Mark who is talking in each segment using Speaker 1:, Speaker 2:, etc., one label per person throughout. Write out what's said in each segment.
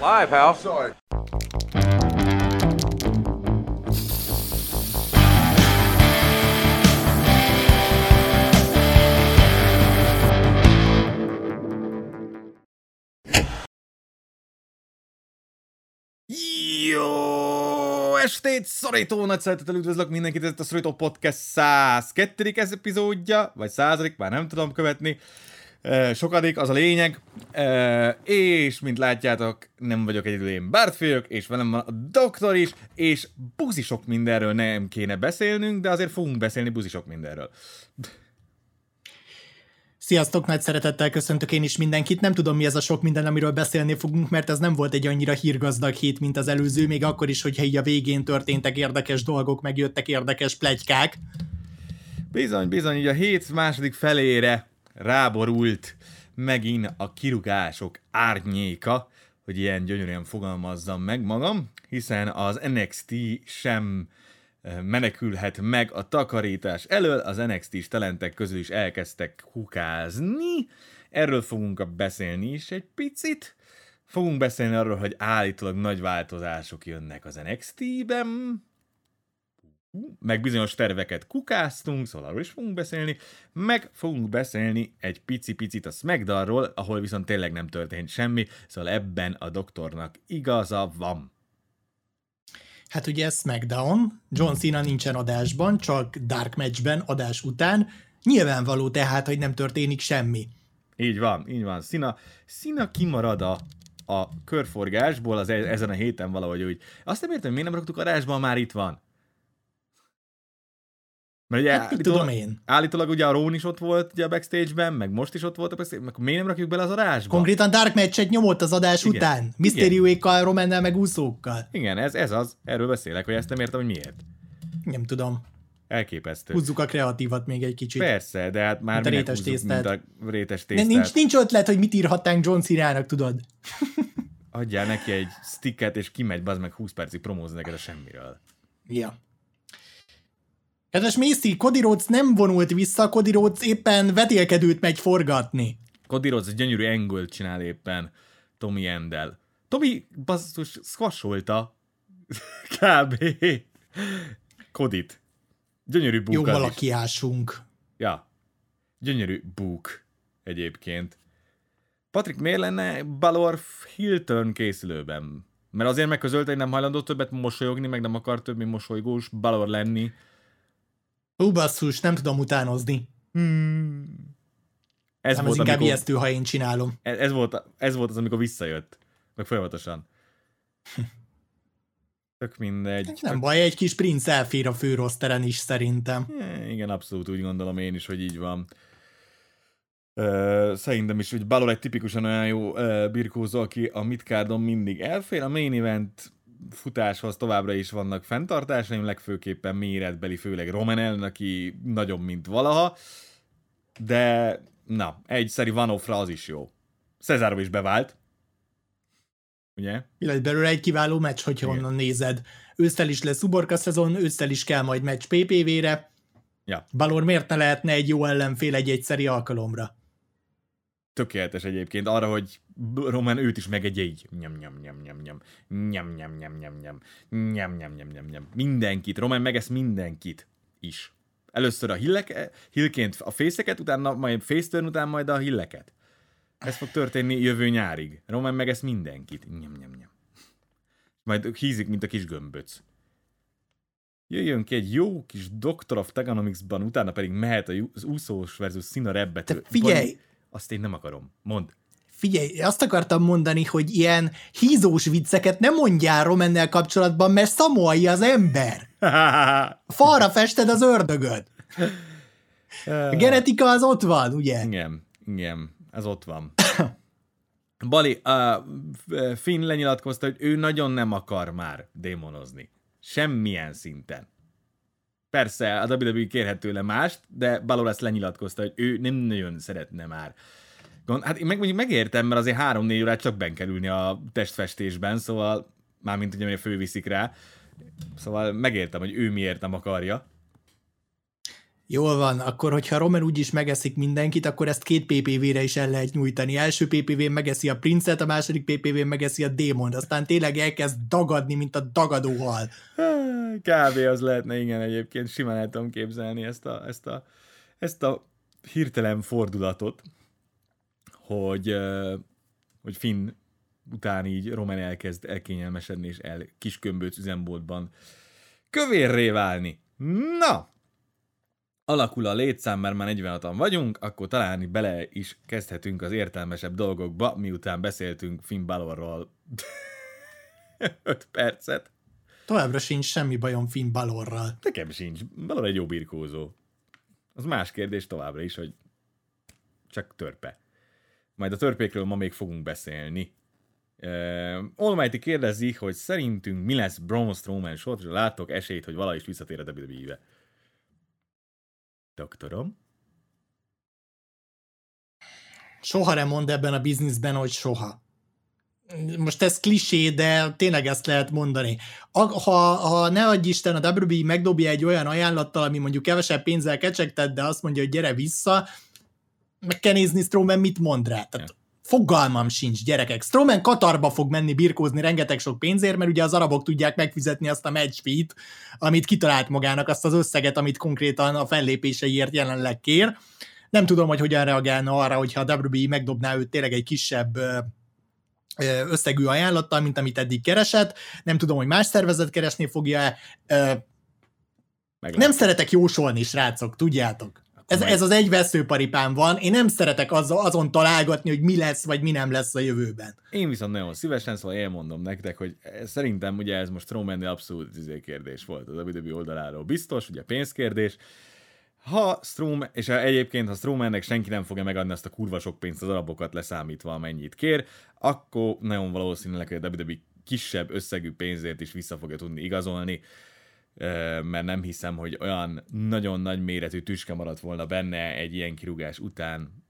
Speaker 1: Live, pal.
Speaker 2: Sorry.
Speaker 3: Jó estét, szorító nagy szeretettel üdvözlök mindenkit, ez itt a Szorító Podcast 102. epizódja, vagy századik, már nem tudom követni. Sokadik, az a lényeg. És, mint látjátok, nem vagyok egyedül én Bart vagyok, és velem van a doktor is, és buzi sok mindenről nem kéne beszélnünk, de azért fogunk beszélni buzi sok mindenről.
Speaker 4: Sziasztok, nagy szeretettel köszöntök én is mindenkit. Nem tudom, mi ez a sok minden, amiről beszélni fogunk, mert ez nem volt egy annyira hírgazdag hét, mint az előző, még akkor is, hogyha így a végén történtek érdekes dolgok, megjöttek érdekes plegykák.
Speaker 3: Bizony, bizony, így a hét második felére ráborult megint a kirugások árnyéka, hogy ilyen gyönyörűen fogalmazzam meg magam, hiszen az NXT sem eh, menekülhet meg a takarítás elől, az NXT-s talentek közül is elkezdtek kukázni, erről fogunk beszélni is egy picit, fogunk beszélni arról, hogy állítólag nagy változások jönnek az NXT-ben, meg bizonyos terveket kukáztunk, szóval arról is fogunk beszélni, meg fogunk beszélni egy pici-picit a SmackDownról, ahol viszont tényleg nem történt semmi, szóval ebben a doktornak igaza van.
Speaker 4: Hát ugye SmackDown, John Cena nincsen adásban, csak Dark Matchben adás után. Nyilvánvaló tehát, hogy nem történik semmi.
Speaker 3: Így van, így van. Szina, Szina kimarad a, a körforgásból az e- ezen a héten valahogy úgy. Azt nem értem, miért nem raktuk adásba, ha már itt van. Mert ugye
Speaker 4: Hát mit tudom én?
Speaker 3: Állítólag ugye a Rón is ott volt ugye a backstage-ben, meg most is ott volt a backstage meg miért nem rakjuk bele az adásba?
Speaker 4: Konkrétan Dark Match-et nyomott az adás
Speaker 3: Igen.
Speaker 4: után. Mysterioékkal, Romannel, meg úszókkal.
Speaker 3: Igen, ez, ez az. Erről beszélek, hogy ezt nem értem, hogy miért.
Speaker 4: Nem tudom.
Speaker 3: Elképesztő.
Speaker 4: Húzzuk a kreatívat még egy kicsit.
Speaker 3: Persze, de hát már
Speaker 4: Mint a rétes tésztát.
Speaker 3: a rétes
Speaker 4: De
Speaker 3: tésztát.
Speaker 4: nincs, nincs ötlet, hogy mit írhatnánk John Cena-nak, tudod?
Speaker 3: Adjál neki egy sticket, és kimegy, bazd meg 20 percig promózni neked a semmiről.
Speaker 4: Ja. Kedves Macy, Cody Rhodes nem vonult vissza, Cody Rhodes éppen vetélkedőt megy forgatni.
Speaker 3: Cody Rhodes gyönyörű angle csinál éppen Tommy Endel. Tommy basszus squasholta kb. Kodit. Gyönyörű
Speaker 4: Jó
Speaker 3: búk az is.
Speaker 4: malakiásunk.
Speaker 3: Ja. Gyönyörű búk egyébként. Patrik, miért lenne Balor heel turn készülőben? Mert azért megközölte, hogy nem hajlandó többet mosolyogni, meg nem akar több, mint mosolygós Balor lenni.
Speaker 4: Hú, basszus, nem tudom utánozni.
Speaker 3: Ez
Speaker 4: Nem,
Speaker 3: volt,
Speaker 4: az inkább
Speaker 3: amikor,
Speaker 4: ijesztő, ha én csinálom.
Speaker 3: ez, ez, volt, ez volt az, amikor visszajött. Meg folyamatosan. Tök mindegy.
Speaker 4: Nem baj, egy kis princ elfér a főroszteren is szerintem.
Speaker 3: É, Igen, abszolút úgy gondolom én is, hogy így van. Ö, szerintem is, hogy Balor egy tipikusan olyan jó ö, birkózó, aki a midcardon mindig elfér. A main event futáshoz továbbra is vannak fenntartásaim, legfőképpen méretbeli, főleg Roman ellen, aki nagyobb, mint valaha. De, na, egy szeri van offra az is jó. Cesaro is bevált. Ugye?
Speaker 4: Mi lesz belőle egy kiváló meccs, hogyha
Speaker 3: Igen.
Speaker 4: onnan nézed. Ősszel is lesz uborka szezon, ősszel is kell majd meccs PPV-re.
Speaker 3: Ja.
Speaker 4: Balor miért ne lehetne egy jó ellenfél egy egyszeri alkalomra?
Speaker 3: Tökéletes egyébként arra, hogy Roman őt is megegye így. Nyam, nyam, nyam, nyam, nyam. Nyam, nyam, nyam, nyam, nyam. Nyam, nyam, nyam, nyam, nyam. Mindenkit. Roman megesz mindenkit is. Először a hillek, hillként a fészeket, utána majd face turn, utána majd a hilleket. Ez fog történni jövő nyárig. Roman megesz mindenkit. Nyam, nyam, nyam. Majd hízik, mint a kis gömböc. Jöjjön ki egy jó kis Doctor of Tegonomics-ban, utána pedig mehet az úszós versus Szina rebbető.
Speaker 4: Te figyelj!
Speaker 3: Bani, Azt én nem akarom. Mondd.
Speaker 4: Figyelj, azt akartam mondani, hogy ilyen hízós vicceket nem mondjál Romannel kapcsolatban, mert szamoai az ember. Falra fested az ördögöt. A genetika az ott van, ugye?
Speaker 3: Igen, igen, ez ott van. Bali, uh, Finn lenyilatkozta, hogy ő nagyon nem akar már démonozni. Semmilyen szinten. Persze, a WWE kérhet tőle mást, de Balor ezt lenyilatkozta, hogy ő nem nagyon szeretne már. Gond, hát én meg, mondjuk megértem, mert azért három-négy órát csak ben kell a testfestésben, szóval mármint ugye, hogy főviszik rá. Szóval megértem, hogy ő miért nem akarja.
Speaker 4: Jól van, akkor hogyha Roman úgyis megeszik mindenkit, akkor ezt két PPV-re is el lehet nyújtani. Első PPV-n megeszi a princet, a második PPV-n megeszi a démont, aztán tényleg elkezd dagadni, mint a dagadó hal.
Speaker 3: Kb. az lehetne, igen, egyébként simán el képzelni ezt a, ezt a, ezt a hirtelen fordulatot, hogy, hogy Finn után így Roman elkezd elkényelmesedni, és el kiskömbőc üzemboltban kövérré válni. Na, alakul a létszám, mert már 46-an vagyunk, akkor talán bele is kezdhetünk az értelmesebb dolgokba, miután beszéltünk Finn Balorról 5 percet.
Speaker 4: Továbbra sincs semmi bajom Finn Balorral.
Speaker 3: Nekem sincs. Balor egy jó birkózó. Az más kérdés továbbra is, hogy csak törpe. Majd a törpékről ma még fogunk beszélni. Uh, Almighty kérdezi, hogy szerintünk mi lesz Braun Strowman sort, és látok esélyt, hogy valahogy is visszatér a WWE-be. Doktorom?
Speaker 4: Soha nem mond ebben a bizniszben, hogy soha. Most ez klisé, de tényleg ezt lehet mondani. Ha, ha ne adj Isten, a WWE megdobja egy olyan ajánlattal, ami mondjuk kevesebb pénzzel kecsegted, de azt mondja, hogy gyere vissza, meg kell nézni Strowman mit mond rá. Tehát Fogalmam sincs, gyerekek. Strowman Katarba fog menni birkózni rengeteg sok pénzért, mert ugye az arabok tudják megfizetni azt a match fee amit kitalált magának, azt az összeget, amit konkrétan a fellépéseiért jelenleg kér. Nem tudom, hogy hogyan reagálna arra, hogyha a WWE megdobná őt tényleg egy kisebb összegű ajánlattal, mint amit eddig keresett. Nem tudom, hogy más szervezet keresni fogja-e. Nem szeretek jósolni, srácok, tudjátok. Ez, ez az egy veszőparipám van, én nem szeretek az, azon találgatni, hogy mi lesz, vagy mi nem lesz a jövőben.
Speaker 3: Én viszont nagyon szívesen, szóval elmondom nektek, hogy szerintem ugye ez most roman abszolút izé kérdés volt az a WWE oldaláról. Biztos, ugye pénzkérdés. Ha Strom, és egyébként ha Strowmannek senki nem fogja megadni azt a kurva sok pénzt az arabokat leszámítva, amennyit kér, akkor nagyon valószínűleg, hogy a WWE kisebb összegű pénzért is vissza fogja tudni igazolni mert nem hiszem, hogy olyan nagyon nagy méretű tüske maradt volna benne egy ilyen kirúgás után.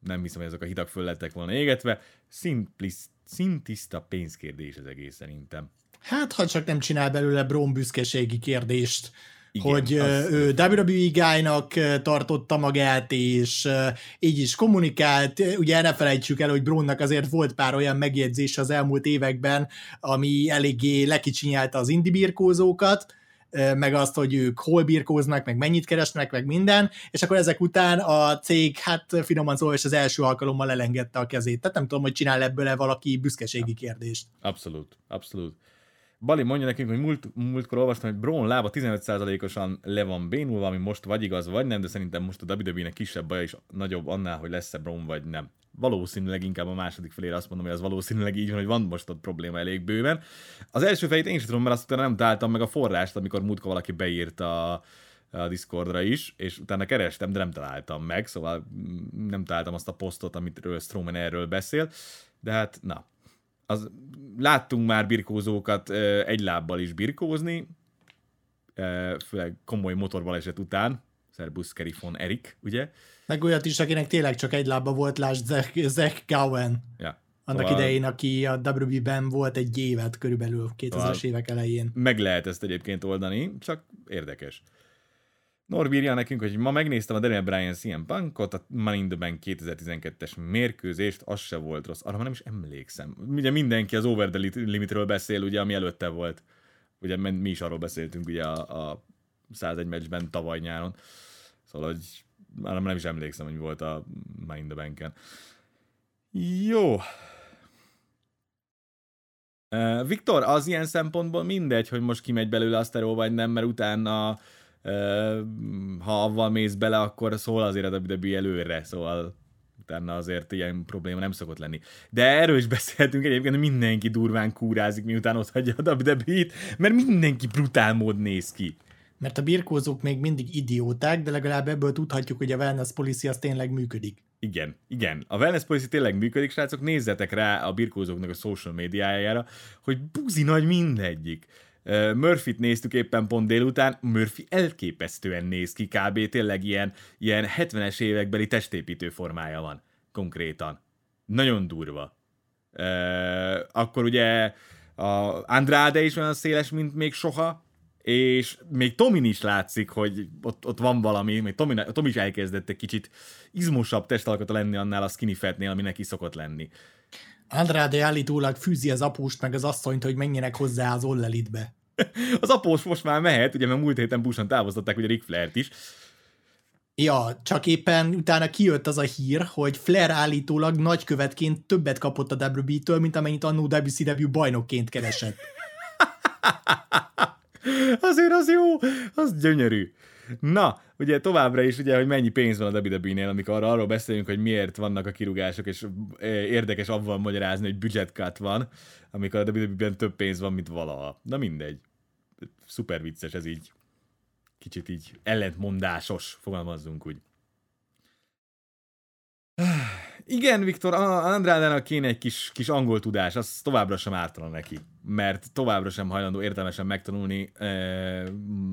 Speaker 3: Nem hiszem, hogy azok a hidak föl lettek volna égetve. Szimplis, szintiszta pénzkérdés az egész szerintem.
Speaker 4: Hát, ha csak nem csinál belőle Brom büszkeségi kérdést, igen, hogy az... ő WWE guy-nak tartotta magát, és így is kommunikált. Ugye ne felejtsük el, hogy Brónnak azért volt pár olyan megjegyzés az elmúlt években, ami eléggé lekicsinyálta az indibirkózókat, meg azt, hogy ők hol birkóznak, meg mennyit keresnek, meg minden, és akkor ezek után a cég, hát finoman szólva, és az első alkalommal elengedte a kezét. Tehát nem tudom, hogy csinál ebből -e valaki büszkeségi kérdést.
Speaker 3: Abszolút, abszolút. Bali mondja nekünk, hogy múlt, múltkor olvastam, hogy Braun lába 15%-osan le van bénulva, ami most vagy igaz, vagy nem, de szerintem most a WWE-nek kisebb baja is nagyobb annál, hogy lesz-e Braun, vagy nem valószínűleg inkább a második felére azt mondom, hogy az valószínűleg így van, hogy van most ott probléma elég bőven. Az első fejét én sem tudom, mert azt utána nem találtam meg a forrást, amikor múltkor valaki beírta a, a Discordra is, és utána kerestem, de nem találtam meg, szóval nem találtam azt a posztot, amitről Strowman erről beszél, de hát na, az, láttunk már birkózókat egy lábbal is birkózni, főleg komoly motorbaleset után, Szerbusz Kerifon Erik, ugye?
Speaker 4: Meg olyat is, akinek tényleg csak egy lába volt, lásd Zach, Zach Gowen. Ja. Annak szóval... idején, aki a WB-ben volt egy évet körülbelül 2000-es szóval évek elején.
Speaker 3: Meg lehet ezt egyébként oldani, csak érdekes. Norbi írja nekünk, hogy ma megnéztem a Daniel Bryan CM Punkot, a Money in the Bank 2012-es mérkőzést, az se volt rossz, arra már nem is emlékszem. Ugye mindenki az over the limitről beszél, ugye, ami előtte volt. Ugye mi is arról beszéltünk ugye a, a 101 meccsben tavaly nyáron. Szóval, hogy már nem is emlékszem, hogy volt a Mind the Bank-en. Jó. Viktor, az ilyen szempontból mindegy, hogy most kimegy belőle a sztereó, vagy nem, mert utána ha avval mész bele, akkor szól azért a WWE előre, szóval utána azért ilyen probléma nem szokott lenni. De erről is beszéltünk egyébként, hogy mindenki durván kúrázik, miután ott hagyja a WWE-t, mert mindenki brutál mód néz ki
Speaker 4: mert a birkózók még mindig idióták, de legalább ebből tudhatjuk, hogy a wellness policy az tényleg működik.
Speaker 3: Igen, igen. A wellness policy tényleg működik, srácok, nézzetek rá a birkózóknak a social médiájára, hogy buzi nagy mindegyik. Murphy-t néztük éppen pont délután, Murphy elképesztően néz ki, kb. tényleg ilyen, ilyen 70-es évekbeli testépítő formája van, konkrétan. Nagyon durva. Akkor ugye a Andrade is olyan széles, mint még soha, és még Tomin is látszik, hogy ott, ott van valami, még Tomi, Tomi is elkezdett egy kicsit izmosabb testalkata lenni annál a skinny fatnél, ami neki szokott lenni.
Speaker 4: Andrade állítólag fűzi az apóst meg az asszonyt, hogy menjenek hozzá az Ollelitbe.
Speaker 3: az após most már mehet, ugye mert múlt héten busan távoztatták ugye Rick Flair-t is.
Speaker 4: Ja, csak éppen utána kijött az a hír, hogy Flair állítólag nagykövetként többet kapott a WB-től, mint amennyit annó WCW bajnokként keresett.
Speaker 3: Azért az jó, az gyönyörű. Na, ugye továbbra is, ugye, hogy mennyi pénz van a WWE-nél, amikor arra, arról beszélünk, hogy miért vannak a kirúgások, és eh, érdekes abban magyarázni, hogy budget cut van, amikor a WWE-ben több pénz van, mint valaha. Na mindegy. Szuper vicces ez így. Kicsit így ellentmondásos, fogalmazzunk úgy. Igen, Viktor, Andrádának kéne egy kis, kis angol tudás, az továbbra sem ártana neki, mert továbbra sem hajlandó értelmesen megtanulni eh,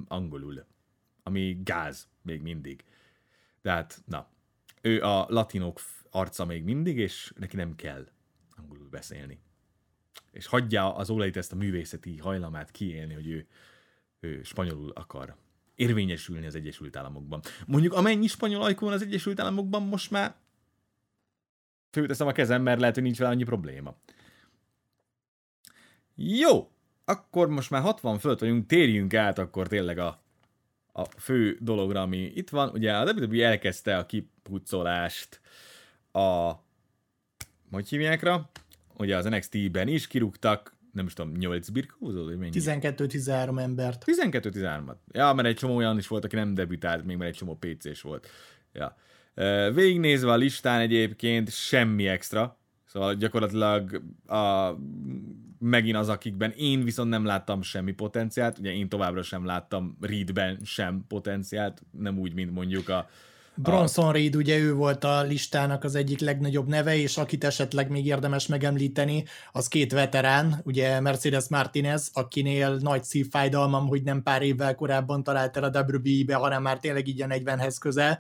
Speaker 3: angolul, ami gáz még mindig. Tehát, na, ő a latinok arca még mindig, és neki nem kell angolul beszélni. És hagyja az Olait ezt a művészeti hajlamát kiélni, hogy ő, ő spanyolul akar érvényesülni az Egyesült Államokban. Mondjuk amennyi spanyol ajkó van az Egyesült Államokban, most már főteszem a kezem, mert lehet, hogy nincs vele annyi probléma. Jó, akkor most már 60 fölött vagyunk, térjünk át akkor tényleg a, a fő dologra, ami itt van. Ugye a WWE elkezdte a kipucolást a hogy hívják rá? Ugye az NXT-ben is kirúgtak, nem is tudom, 8 birkózó, vagy mennyi?
Speaker 4: 12-13 embert.
Speaker 3: 12-13-at. Ja, mert egy csomó olyan is volt, aki nem debütált, még mert egy csomó PC-s volt. Ja. Végignézve a listán egyébként semmi extra, szóval gyakorlatilag a, megint az, akikben én viszont nem láttam semmi potenciált, ugye én továbbra sem láttam Reedben sem potenciált, nem úgy, mint mondjuk a,
Speaker 4: Bronson Reed, ugye ő volt a listának az egyik legnagyobb neve, és akit esetleg még érdemes megemlíteni, az két veterán, ugye Mercedes Martinez, akinél nagy szívfájdalmam, hogy nem pár évvel korábban talált el a WWE-be, hanem már tényleg így a 40-hez közel,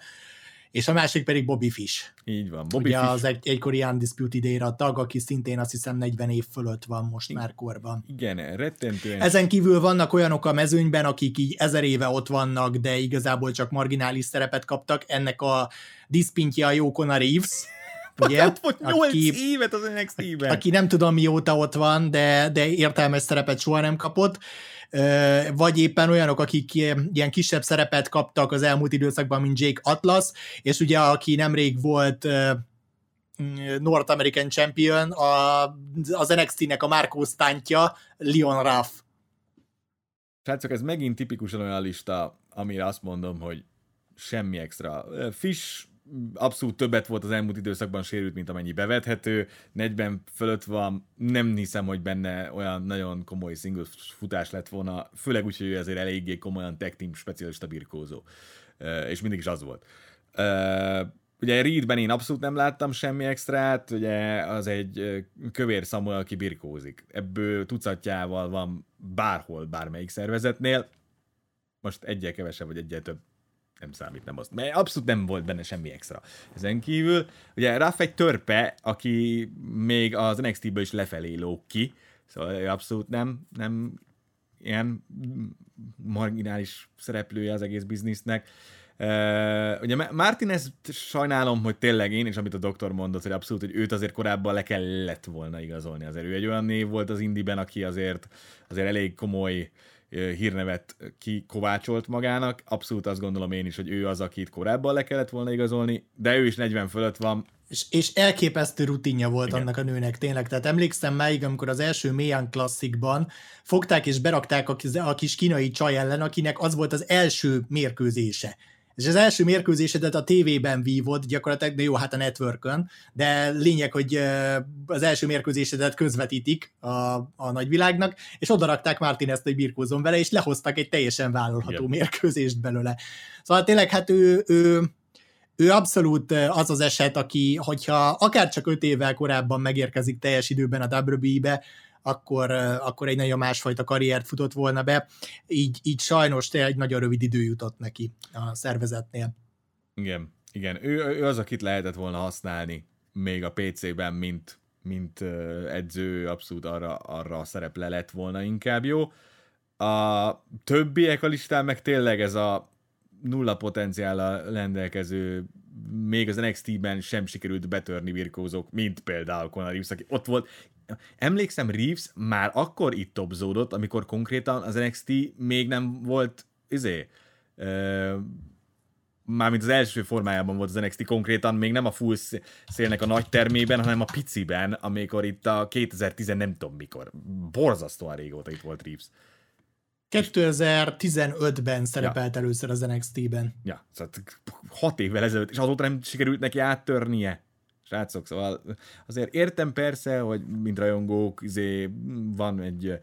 Speaker 4: és a másik pedig Bobby Fish.
Speaker 3: Így van. Bobby
Speaker 4: Ugye
Speaker 3: Fish.
Speaker 4: az egy, egykori Undisputed Era tag, aki szintén azt hiszem 40 év fölött van most már korban.
Speaker 3: Igen, rettentően.
Speaker 4: Ezen kívül vannak olyanok a mezőnyben, akik így ezer éve ott vannak, de igazából csak marginális szerepet kaptak. Ennek a diszpintje a jó Conor Reeves, ugye?
Speaker 3: Volt 8 aki, évet az NXT-ben.
Speaker 4: Aki nem tudom mióta ott van, de, de értelmes szerepet soha nem kapott vagy éppen olyanok, akik ilyen kisebb szerepet kaptak az elmúlt időszakban, mint Jake Atlas, és ugye aki nemrég volt North American Champion, a, az NXT-nek a Marco Stantja, Leon Ruff.
Speaker 3: Srácok, ez megint tipikusan olyan lista, amire azt mondom, hogy semmi extra. Fish abszolút többet volt az elmúlt időszakban sérült, mint amennyi bevethető, 40 fölött van, nem hiszem, hogy benne olyan nagyon komoly singles futás lett volna, főleg úgy, hogy ő azért eléggé komolyan tech team specialista birkózó, és mindig is az volt. Ugye Reedben én abszolút nem láttam semmi extrát, ugye az egy kövér Samuel, aki birkózik. Ebből tucatjával van bárhol, bármelyik szervezetnél. Most egyel kevesebb, vagy egyel több nem számít, nem az. Mert abszolút nem volt benne semmi extra. Ezen kívül, ugye Raff egy törpe, aki még az NXT-ből is lefelé lóg ki, szóval abszolút nem, nem ilyen marginális szereplője az egész biznisznek. Uh, ugye Martinez sajnálom, hogy tényleg én, és amit a doktor mondott, hogy abszolút, hogy őt azért korábban le kellett volna igazolni azért. Ő egy olyan név volt az Indiben, aki azért, azért elég komoly uh, hírnevet kikovácsolt magának. Abszolút azt gondolom én is, hogy ő az, akit korábban le kellett volna igazolni, de ő is 40 fölött van.
Speaker 4: És, és elképesztő rutinja volt Igen. annak a nőnek tényleg. Tehát emlékszem máig, amikor az első Mayan klasszikban fogták és berakták a, a kis kínai csaj ellen, akinek az volt az első mérkőzése és az első mérkőzésedet a tévében vívod, gyakorlatilag, de jó, hát a networkön, de lényeg, hogy az első mérkőzésedet közvetítik a, a nagyvilágnak, és odarakták Martinezt, hogy birkózzon vele, és lehoztak egy teljesen vállalható Igen. mérkőzést belőle. Szóval tényleg hát ő, ő, ő abszolút az az eset, aki, hogyha akár csak öt évvel korábban megérkezik teljes időben a WWE-be, akkor, akkor egy nagyon másfajta karriert futott volna be. Így, így sajnos egy nagyon rövid idő jutott neki a szervezetnél.
Speaker 3: Igen, igen. Ő, ő az, akit lehetett volna használni még a PC-ben, mint, mint edző, abszolút arra, arra a szereple lett volna inkább jó. A többiek a listán meg tényleg ez a nulla potenciállal rendelkező, még az NXT-ben sem sikerült betörni birkózók, mint például Conor aki ott volt. Emlékszem, Reeves már akkor itt topzódott, amikor konkrétan az NXT még nem volt, izé, ö, mármint az első formájában volt az NXT konkrétan, még nem a full szélnek a nagy termében, hanem a piciben, amikor itt a 2010 nem tudom mikor. Borzasztóan régóta itt volt Reeves.
Speaker 4: 2015-ben szerepelt ja. először az NXT-ben.
Speaker 3: Ja, szóval hat évvel ezelőtt, és azóta nem sikerült neki áttörnie. Srácok, szóval azért értem persze, hogy mint rajongók, izé, van egy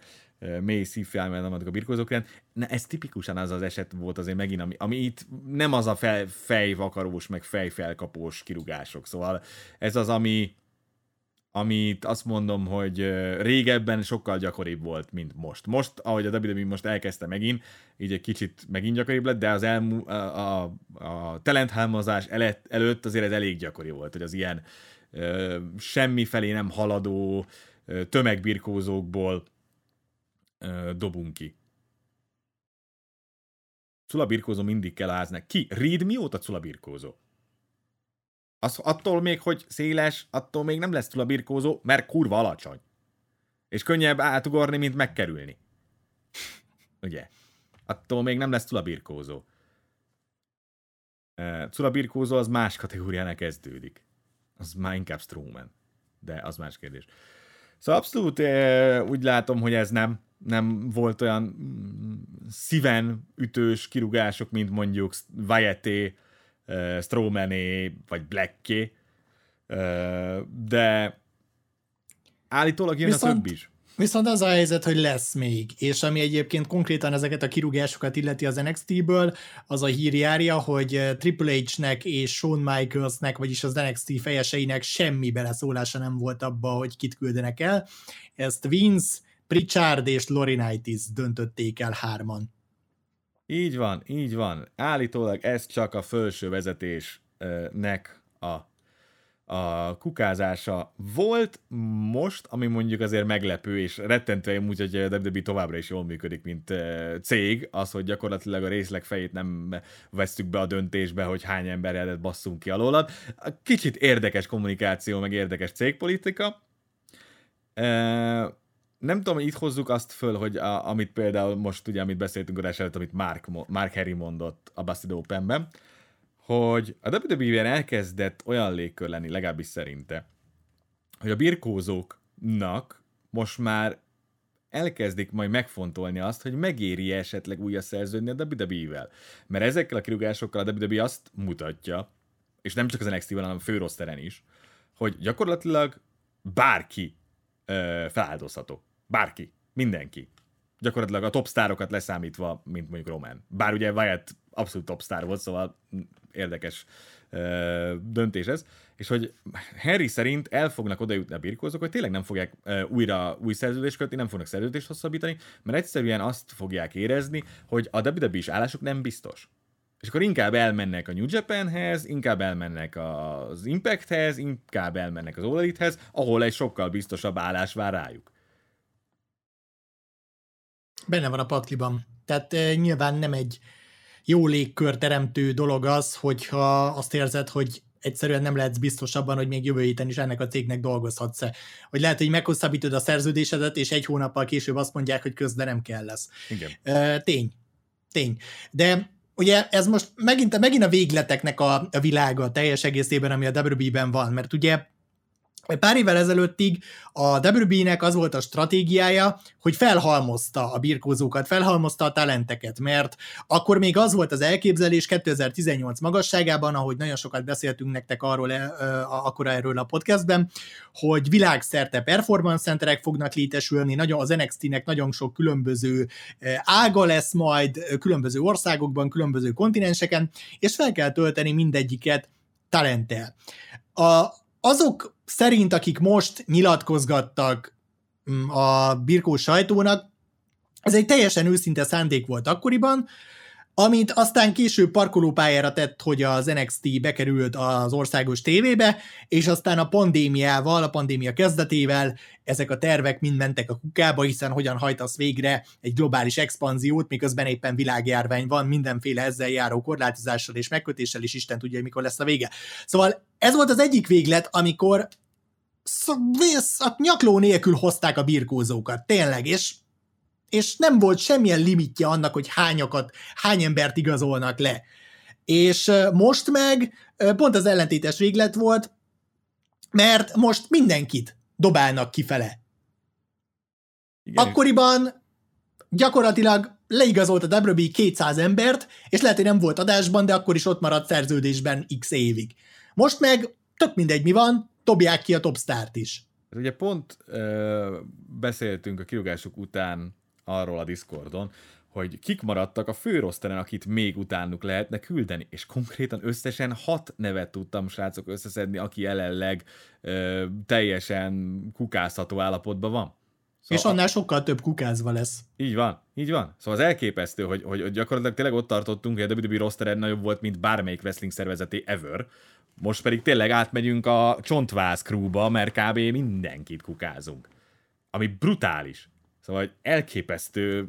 Speaker 3: mély szívfélelmet a birkózók Na, ez tipikusan az az eset volt azért megint, ami, ami itt nem az a fej, fejvakarós, meg fejfelkapós kirugások, szóval ez az, ami amit azt mondom, hogy régebben sokkal gyakoribb volt, mint most. Most, ahogy a WWE most elkezdte megint, így egy kicsit megint gyakoribb lett, de az elmú, a, a, a talenthalmozás előtt azért ez elég gyakori volt, hogy az ilyen ö, semmifelé nem haladó ö, tömegbirkózókból ö, dobunk ki. Cula birkózó mindig kell ázni. Ki? Reed mióta Cula birkózó? Az, attól még, hogy széles, attól még nem lesz túl a birkózó, mert kurva alacsony. És könnyebb átugorni, mint megkerülni. Ugye? Attól még nem lesz túl a birkózó. Cula birkózó az más kategóriának kezdődik. Az már inkább Strowman. De az más kérdés. Szóval abszolút úgy látom, hogy ez nem, nem volt olyan mm, szíven ütős kirugások, mint mondjuk Vajeté, Strowmané, vagy Blacké, de állítólag jön viszont, a több is.
Speaker 4: Viszont az a helyzet, hogy lesz még, és ami egyébként konkrétan ezeket a kirúgásokat illeti az NXT-ből, az a hír járja, hogy Triple H-nek és Shawn Michaelsnek, vagyis az NXT fejeseinek semmi beleszólása nem volt abba, hogy kit küldenek el. Ezt Vince, Pritchard és Laurinaitis döntötték el hárman.
Speaker 3: Így van, így van. Állítólag ez csak a felső vezetésnek a, a kukázása volt most, ami mondjuk azért meglepő, és rettentve úgy, hogy a WWE továbbra is jól működik, mint cég, az, hogy gyakorlatilag a részleg fejét nem vesztük be a döntésbe, hogy hány emberrel basszunk ki alólad. Kicsit érdekes kommunikáció, meg érdekes cégpolitika nem tudom, hogy itt hozzuk azt föl, hogy a, amit például most ugye, amit beszéltünk a előtt, amit Mark, Mark Harry mondott a Bastid Openben, hogy a WWE-ben elkezdett olyan légkör lenni, legalábbis szerinte, hogy a birkózóknak most már elkezdik majd megfontolni azt, hogy megéri esetleg újra szerződni a WWE-vel. Mert ezekkel a kirúgásokkal a WWE azt mutatja, és nem csak az NXT-ben, hanem a főroszteren is, hogy gyakorlatilag bárki ö, feláldozható. Bárki. Mindenki. Gyakorlatilag a topstárokat leszámítva, mint mondjuk Roman. Bár ugye Wyatt abszolút topstar volt, szóval érdekes döntés ez. És hogy Harry szerint el fognak oda jutni a birkózók, hogy tényleg nem fogják újra új szerződést kötni, nem fognak szerződést hosszabbítani, mert egyszerűen azt fogják érezni, hogy a WWE is állásuk nem biztos. És akkor inkább elmennek a New Japanhez, inkább elmennek az Impacthez, inkább elmennek az All ahol egy sokkal biztosabb állás vár rájuk.
Speaker 4: Benne van a pakliban. Tehát e, nyilván nem egy jó légkör teremtő dolog az, hogyha azt érzed, hogy egyszerűen nem lehetsz biztos abban, hogy még jövő héten is ennek a cégnek dolgozhatsz-e. Hogy lehet, hogy meghosszabbítod a szerződésedet, és egy hónappal később azt mondják, hogy közben nem kell lesz.
Speaker 3: Igen.
Speaker 4: E, tény. Tény. De ugye ez most megint, megint a végleteknek a, a világa teljes egészében, ami a WB-ben van, mert ugye Pár évvel ezelőttig a WB-nek az volt a stratégiája, hogy felhalmozta a birkózókat, felhalmozta a talenteket, mert akkor még az volt az elképzelés 2018 magasságában, ahogy nagyon sokat beszéltünk nektek arról, akkor erről a podcastben, hogy világszerte performance centerek fognak létesülni, nagyon, az NXT-nek nagyon sok különböző ága lesz majd, különböző országokban, különböző kontinenseken, és fel kell tölteni mindegyiket talenttel. A, azok szerint, akik most nyilatkozgattak mm, a birkó sajtónak, ez egy teljesen őszinte szándék volt akkoriban, amit aztán később parkolópályára tett, hogy az NXT bekerült az országos tévébe, és aztán a pandémiával, a pandémia kezdetével ezek a tervek mind mentek a kukába, hiszen hogyan hajtasz végre egy globális expanziót, miközben éppen világjárvány van, mindenféle ezzel járó korlátozással és megkötéssel, és Isten tudja, mikor lesz a vége. Szóval ez volt az egyik véglet, amikor a nyakló nélkül hozták a birkózókat, tényleg, és és nem volt semmilyen limitje annak, hogy hányakat, hány embert igazolnak le. És most meg pont az ellentétes véglet volt, mert most mindenkit dobálnak kifele. Igen. Akkoriban gyakorlatilag leigazolt a WB 200 embert, és lehet, hogy nem volt adásban, de akkor is ott maradt szerződésben x évig. Most meg tök mindegy mi van, dobják ki a topstárt is.
Speaker 3: Ez ugye pont ö, beszéltünk a kirúgások után arról a Discordon, hogy kik maradtak a főroszteren, akit még utánuk lehetne küldeni, és konkrétan összesen hat nevet tudtam, srácok, összeszedni, aki jelenleg ö, teljesen kukázható állapotban van.
Speaker 4: Szóval és annál sokkal több kukázva lesz.
Speaker 3: Így van, így van. Szóval az elképesztő, hogy, hogy, hogy gyakorlatilag tényleg ott tartottunk, hogy a WWE roster nagyobb volt, mint bármelyik wrestling szervezeté ever. Most pedig tényleg átmegyünk a csontváz crewba, mert kb. mindenkit kukázunk. Ami brutális. Szóval egy elképesztő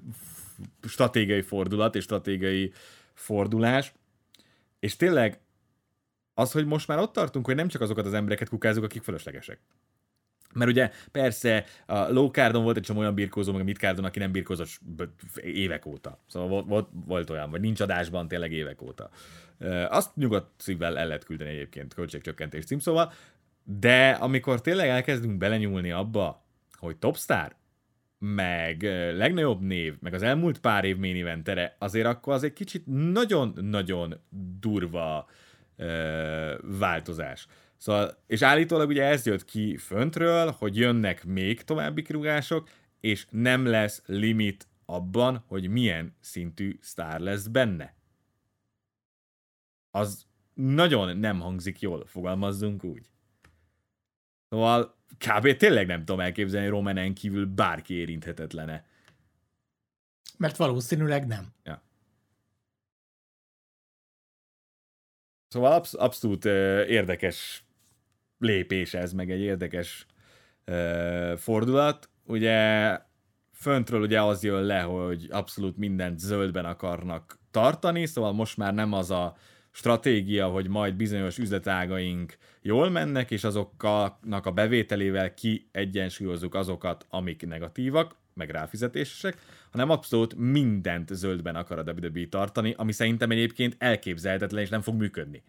Speaker 3: stratégiai fordulat és stratégiai fordulás, és tényleg az, hogy most már ott tartunk, hogy nem csak azokat az embereket kukázunk, akik fölöslegesek. Mert ugye persze a low cardon volt egy csomó olyan birkózó, meg a mid cardon, aki nem birkózott évek óta. Szóval volt, volt, volt olyan, vagy nincs adásban tényleg évek óta. Azt nyugodt szívvel el lehet küldeni egyébként költségcsökkentés címszóval, de amikor tényleg elkezdünk belenyúlni abba, hogy topstar, meg legnagyobb név, meg az elmúlt pár év main eventere, azért akkor az egy kicsit nagyon-nagyon durva ö, változás. Szóval, és állítólag ugye ez jött ki föntről, hogy jönnek még további kirúgások, és nem lesz limit abban, hogy milyen szintű sztár lesz benne. Az nagyon nem hangzik jól, fogalmazzunk úgy. Szóval kb. tényleg nem tudom elképzelni, hogy Romanen kívül bárki érinthetetlene.
Speaker 4: Mert valószínűleg nem.
Speaker 3: Ja. Szóval absz- abszolút uh, érdekes lépés ez, meg egy érdekes uh, fordulat. Ugye föntről ugye az jön le, hogy abszolút mindent zöldben akarnak tartani, szóval most már nem az a stratégia, hogy majd bizonyos üzletágaink jól mennek, és azoknak a bevételével kiegyensúlyozzuk azokat, amik negatívak, meg ráfizetésesek, hanem abszolút mindent zöldben akar a WWE tartani, ami szerintem egyébként elképzelhetetlen, és nem fog működni.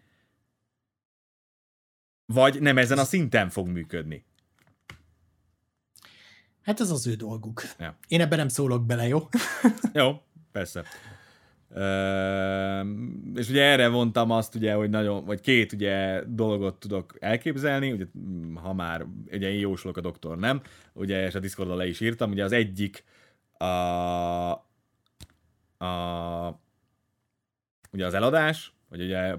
Speaker 3: Vagy nem ezen a szinten fog működni.
Speaker 4: Hát ez az ő dolguk. Ja. Én ebben nem szólok bele, jó?
Speaker 3: jó, persze és ugye erre vontam azt, ugye, hogy nagyon, vagy két ugye dolgot tudok elképzelni, ugye, ha már, ugye én jósolok a doktor, nem? Ugye, és a Discordon le is írtam, ugye az egyik a, a ugye az eladás, hogy ugye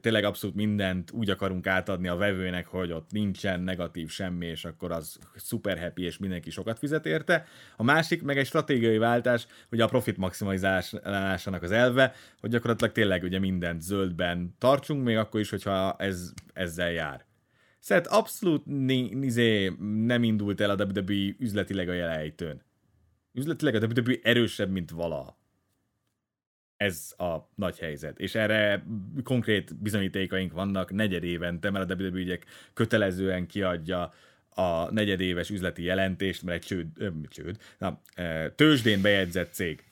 Speaker 3: tényleg abszolút mindent úgy akarunk átadni a vevőnek, hogy ott nincsen negatív semmi, és akkor az super happy, és mindenki sokat fizet érte. A másik meg egy stratégiai váltás, hogy a profit maximalizálásának az elve, hogy gyakorlatilag tényleg ugye mindent zöldben tartsunk, még akkor is, hogyha ez ezzel jár. Szóval abszolút nizé, nem indult el a WWE üzletileg a jelejtőn. Üzletileg a WWE erősebb, mint valaha ez a nagy helyzet. És erre konkrét bizonyítékaink vannak negyed évente, mert a WWE kötelezően kiadja a negyedéves üzleti jelentést, mert egy csőd, ö, csőd na, tőzsdén bejegyzett cég.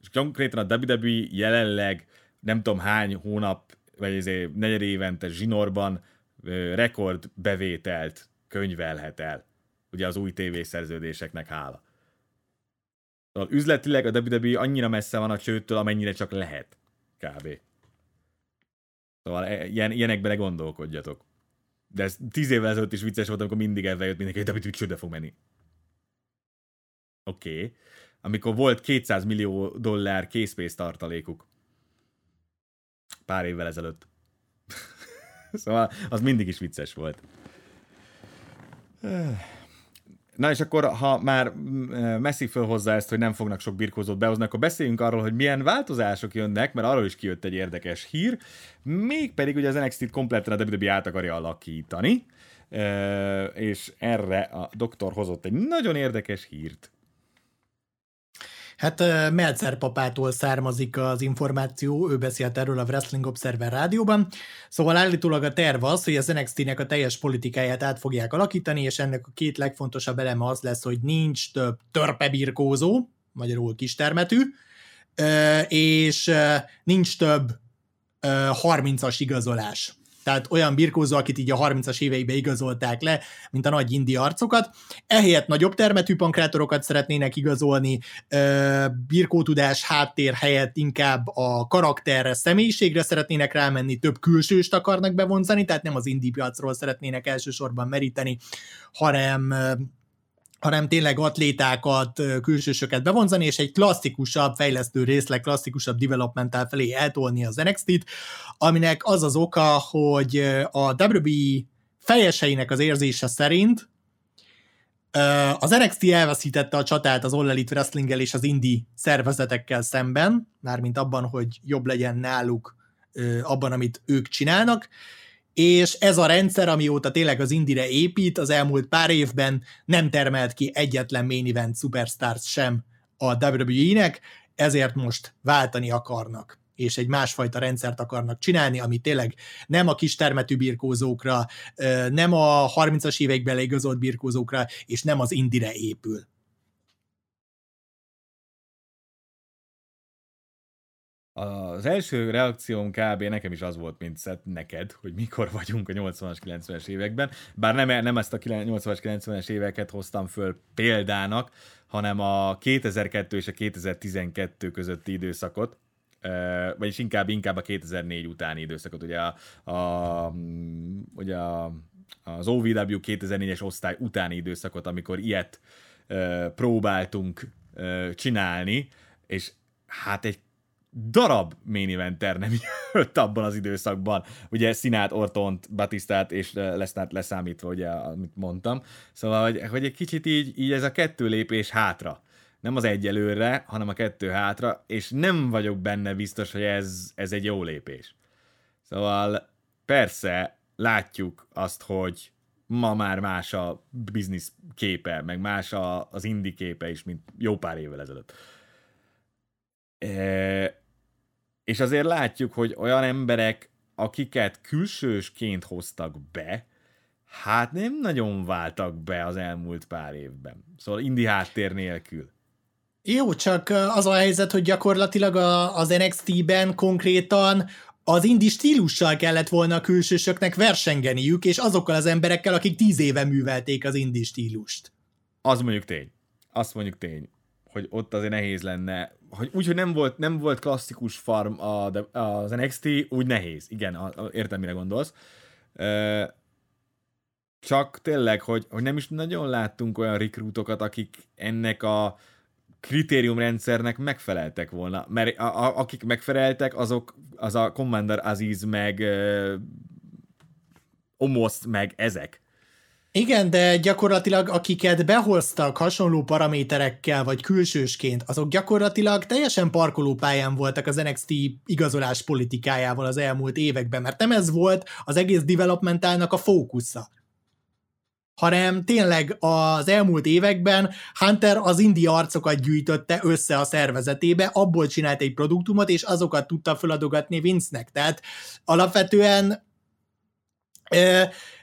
Speaker 3: És konkrétan a WWE jelenleg nem tudom hány hónap, vagy ezért negyed évente zsinorban rekord bevételt könyvelhet el. Ugye az új tévészerződéseknek hála. Szóval üzletileg a WWE annyira messze van a csőttől, amennyire csak lehet. Kb. Szóval e, ilyen, ilyenekbe ne gondolkodjatok. De ez tíz évvel ezelőtt is vicces volt, amikor mindig ebben jött mindenki, hogy WWE csődbe fog menni. Oké. Okay. Amikor volt 200 millió dollár készpénz tartalékuk. Pár évvel ezelőtt. szóval az mindig is vicces volt. Na és akkor, ha már messzi fölhozza ezt, hogy nem fognak sok birkózót behozni, akkor beszéljünk arról, hogy milyen változások jönnek, mert arról is kijött egy érdekes hír, mégpedig ugye az NXT-t kompletten a WWE át akarja alakítani, és erre a doktor hozott egy nagyon érdekes hírt.
Speaker 4: Hát Melzer papától származik az információ, ő beszélt erről a Wrestling Observer rádióban, szóval állítólag a terv az, hogy az NXT-nek a teljes politikáját át fogják alakítani, és ennek a két legfontosabb eleme az lesz, hogy nincs több törpebirkózó, magyarul kistermetű, és nincs több 30-as igazolás tehát olyan birkózó, akit így a 30-as éveibe igazolták le, mint a nagy indi arcokat. Ehelyett nagyobb termetű pankrátorokat szeretnének igazolni, birkótudás háttér helyett inkább a karakterre, személyiségre szeretnének rámenni, több külsőst akarnak bevonzani, tehát nem az indi piacról szeretnének elsősorban meríteni, hanem hanem tényleg atlétákat, külsősöket bevonzani, és egy klasszikusabb, fejlesztő részleg, klasszikusabb developmentál felé eltolni az NXT-t, aminek az az oka, hogy a WWE fejeseinek az érzése szerint az NXT elveszítette a csatát az All Elite wrestling és az indie szervezetekkel szemben, mármint abban, hogy jobb legyen náluk abban, amit ők csinálnak, és ez a rendszer, amióta tényleg az Indire épít, az elmúlt pár évben nem termelt ki egyetlen main event superstars sem a WWE-nek, ezért most váltani akarnak és egy másfajta rendszert akarnak csinálni, ami tényleg nem a kis termetű birkózókra, nem a 30-as években igazolt birkózókra, és nem az indire épül.
Speaker 3: Az első reakcióm kb. nekem is az volt, mint szett neked, hogy mikor vagyunk a 80-as, 90-es években. Bár nem, nem ezt a 80-as, 90-es éveket hoztam föl példának, hanem a 2002 és a 2012 közötti időszakot, vagyis inkább, inkább a 2004 utáni időszakot, ugye, a, a, ugye a, az OVW 2004-es osztály utáni időszakot, amikor ilyet próbáltunk csinálni, és hát egy darab main eventer nem jött abban az időszakban. Ugye Sinát, Ortont, Batistát és Lesnát leszámítva, ugye, amit mondtam. Szóval, hogy, hogy egy kicsit így, így ez a kettő lépés hátra. Nem az egy előre, hanem a kettő hátra, és nem vagyok benne biztos, hogy ez, ez egy jó lépés. Szóval persze látjuk azt, hogy ma már más a biznisz képe, meg más a, az indi képe is, mint jó pár évvel ezelőtt. E- és azért látjuk, hogy olyan emberek, akiket külsősként hoztak be, hát nem nagyon váltak be az elmúlt pár évben. Szóval indi háttér nélkül.
Speaker 4: Jó, csak az a helyzet, hogy gyakorlatilag az NXT-ben konkrétan az indi stílussal kellett volna a külsősöknek versengeniük, és azokkal az emberekkel, akik tíz éve művelték az indi stílust.
Speaker 3: Az mondjuk tény. Azt mondjuk tény, hogy ott azért nehéz lenne hogy úgy, hogy nem volt, nem volt klasszikus farm a, az NXT, úgy nehéz. Igen, a, a, értem, mire gondolsz. E, csak tényleg, hogy, hogy nem is nagyon láttunk olyan rekrútokat, akik ennek a kritériumrendszernek megfeleltek volna. Mert a, a, akik megfeleltek, azok az a Commander Aziz, meg uh, Omos, meg ezek.
Speaker 4: Igen, de gyakorlatilag akiket behoztak hasonló paraméterekkel, vagy külsősként, azok gyakorlatilag teljesen parkolópályán voltak az NXT igazolás politikájával az elmúlt években, mert nem ez volt az egész developmentálnak a fókusza hanem tényleg az elmúlt években Hunter az indi arcokat gyűjtötte össze a szervezetébe, abból csinált egy produktumot, és azokat tudta feladogatni Vince-nek. Tehát alapvetően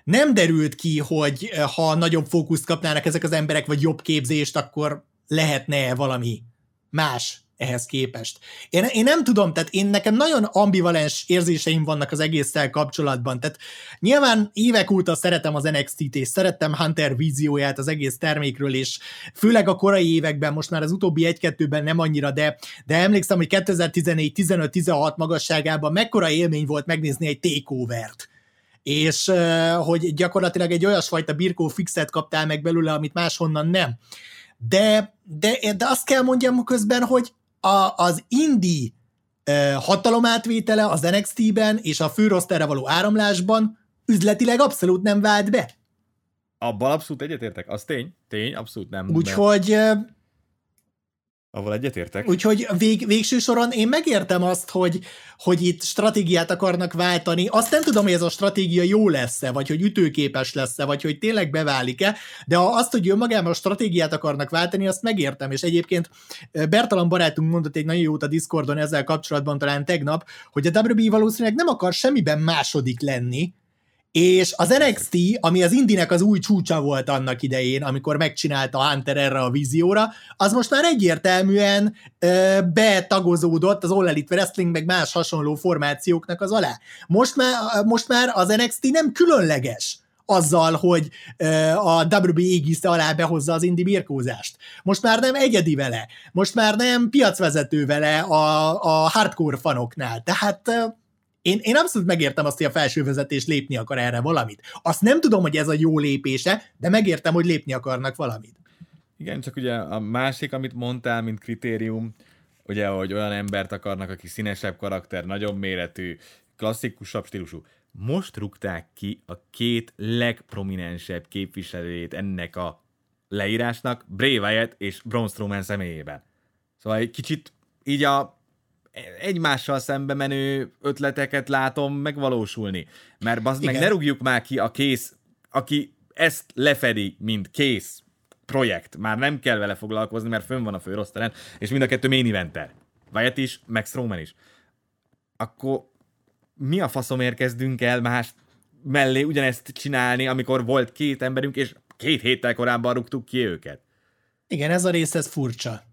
Speaker 4: nem derült ki, hogy ha nagyobb fókuszt kapnának ezek az emberek, vagy jobb képzést, akkor lehetne valami más ehhez képest. Én, én nem tudom, tehát én nekem nagyon ambivalens érzéseim vannak az egésszel kapcsolatban, tehát nyilván évek óta szeretem az NXT-t, és szerettem Hunter vízióját az egész termékről, és főleg a korai években, most már az utóbbi egy-kettőben nem annyira, de, de emlékszem, hogy 2014, 15, 16 magasságában mekkora élmény volt megnézni egy takeover-t és hogy gyakorlatilag egy olyasfajta birkó fixet kaptál meg belőle, amit máshonnan nem. De, de, de azt kell mondjam közben, hogy a, az indi hatalomátvétele az NXT-ben és a főroszterre való áramlásban üzletileg abszolút nem vált be.
Speaker 3: Abban abszolút egyetértek, az tény, tény, abszolút nem.
Speaker 4: Úgyhogy
Speaker 3: Avval egyetértek.
Speaker 4: Úgyhogy vég, végső soron én megértem azt, hogy, hogy itt stratégiát akarnak váltani. Azt nem tudom, hogy ez a stratégia jó lesz-e, vagy hogy ütőképes lesz-e, vagy hogy tényleg beválik-e, de azt, hogy önmagában a stratégiát akarnak váltani, azt megértem. És egyébként Bertalan barátunk mondott egy nagyon jót a Discordon ezzel kapcsolatban talán tegnap, hogy a WWE valószínűleg nem akar semmiben második lenni, és az NXT, ami az Indinek az új csúcsa volt annak idején, amikor megcsinálta Hunter erre a vízióra, az most már egyértelműen ö, betagozódott az All Elite Wrestling, meg más hasonló formációknak az alá. Most már, most már az NXT nem különleges azzal, hogy a WB égisze alá behozza az indi birkózást. Most már nem egyedi vele, most már nem piacvezető vele a, a hardcore fanoknál. Tehát én, én abszolút megértem azt, hogy a felső vezetés lépni akar erre valamit. Azt nem tudom, hogy ez a jó lépése, de megértem, hogy lépni akarnak valamit.
Speaker 3: Igen, csak ugye a másik, amit mondtál, mint kritérium, ugye, hogy olyan embert akarnak, aki színesebb karakter, nagyobb méretű, klasszikusabb stílusú. Most rúgták ki a két legprominensebb képviselőjét ennek a leírásnak, Bray Wyatt és Braun Strowman személyében. Szóval egy kicsit így a egymással szembe menő ötleteket látom megvalósulni. Mert az meg ne rúgjuk már ki a kész, aki ezt lefedi, mint kész projekt. Már nem kell vele foglalkozni, mert fönn van a főroszteren, és mind a kettő main eventer. Wyatt is, meg Strowman is. Akkor mi a faszomért kezdünk el más mellé ugyanezt csinálni, amikor volt két emberünk, és két héttel korábban rúgtuk ki őket?
Speaker 4: Igen, ez a rész, ez furcsa.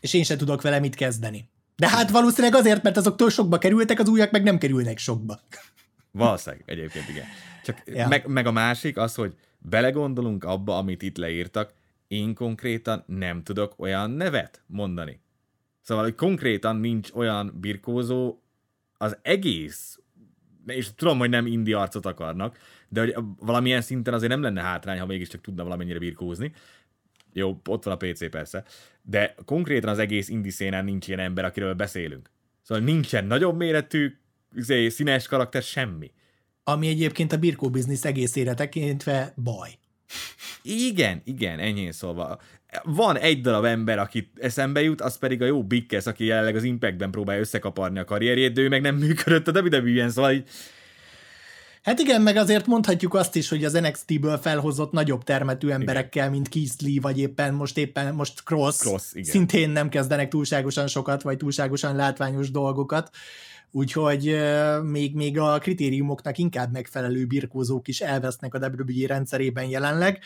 Speaker 4: És én sem tudok vele mit kezdeni. De hát valószínűleg azért, mert azok túl sokba kerültek, az újak meg nem kerülnek sokba.
Speaker 3: Valószínűleg, egyébként igen. Csak ja. meg, meg a másik az, hogy belegondolunk abba, amit itt leírtak, én konkrétan nem tudok olyan nevet mondani. Szóval, hogy konkrétan nincs olyan birkózó az egész, és tudom, hogy nem indi arcot akarnak, de hogy valamilyen szinten azért nem lenne hátrány, ha mégiscsak tudna valamennyire birkózni, jó, ott van a PC persze, de konkrétan az egész indi szénán nincs ilyen ember, akiről beszélünk. Szóval nincsen nagyobb méretű, izé, színes karakter, semmi.
Speaker 4: Ami egyébként a birkó biznisz egészére tekintve baj.
Speaker 3: Igen, igen, ennyi szólva. Van egy darab ember, aki eszembe jut, az pedig a jó Bikkes, aki jelenleg az Impactben próbálja összekaparni a karrierjét, de ő meg nem működött a WWE-en, szóval így
Speaker 4: Hát igen, meg azért mondhatjuk azt is, hogy az NXT-ből felhozott nagyobb termetű emberekkel, igen. mint Keith Lee, vagy éppen most éppen most Cross,
Speaker 3: Cross igen.
Speaker 4: szintén nem kezdenek túlságosan sokat, vagy túlságosan látványos dolgokat. Úgyhogy még, még a kritériumoknak inkább megfelelő birkózók is elvesznek a WWE rendszerében jelenleg.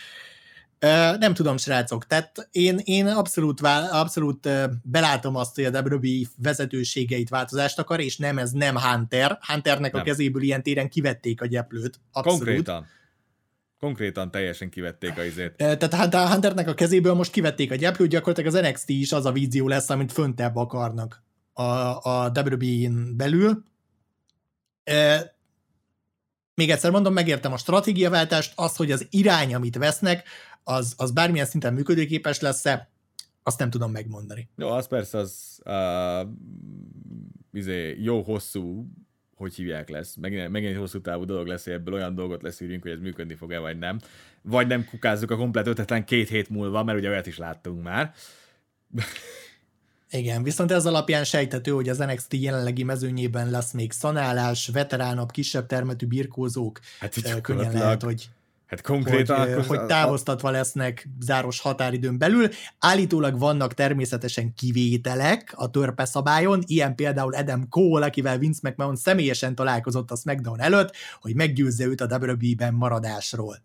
Speaker 4: Nem tudom, srácok, tehát én, én abszolút, abszolút belátom azt, hogy a WWE vezetőségeit változást akar, és nem, ez nem Hunter. Hunternek nem. a kezéből ilyen téren kivették a gyeplőt. Abszolút.
Speaker 3: Konkrétan. Konkrétan teljesen kivették a izét.
Speaker 4: Tehát a Hunternek a kezéből most kivették a gyeplőt, gyakorlatilag az NXT is az a vízió lesz, amit föntebb akarnak a, a WWE-n belül. Még egyszer mondom, megértem a stratégiaváltást, az, hogy az irány, amit vesznek, az, az bármilyen szinten működőképes lesz-e, azt nem tudom megmondani.
Speaker 3: Jó, az persze az uh, izé, jó hosszú, hogy hívják lesz, megint, megint egy hosszú távú dolog lesz, hogy ebből olyan dolgot leszűrjünk, hogy ez működni fog-e, vagy nem. Vagy nem kukázzuk a komplet ötletlen két hét múlva, mert ugye olyat is láttunk már.
Speaker 4: Igen, viszont ez alapján sejthető, hogy az NXT jelenlegi mezőnyében lesz még szanálás, veteránabb, kisebb termetű birkózók. Hát könnyen lehet, hogy
Speaker 3: Hát konkrétan...
Speaker 4: Hogy, hogy távoztatva lesznek záros határidőn belül. Állítólag vannak természetesen kivételek a törpe szabályon, ilyen például Adam Cole, akivel Vince McMahon személyesen találkozott a SmackDown előtt, hogy meggyőzze őt a WWE-ben maradásról.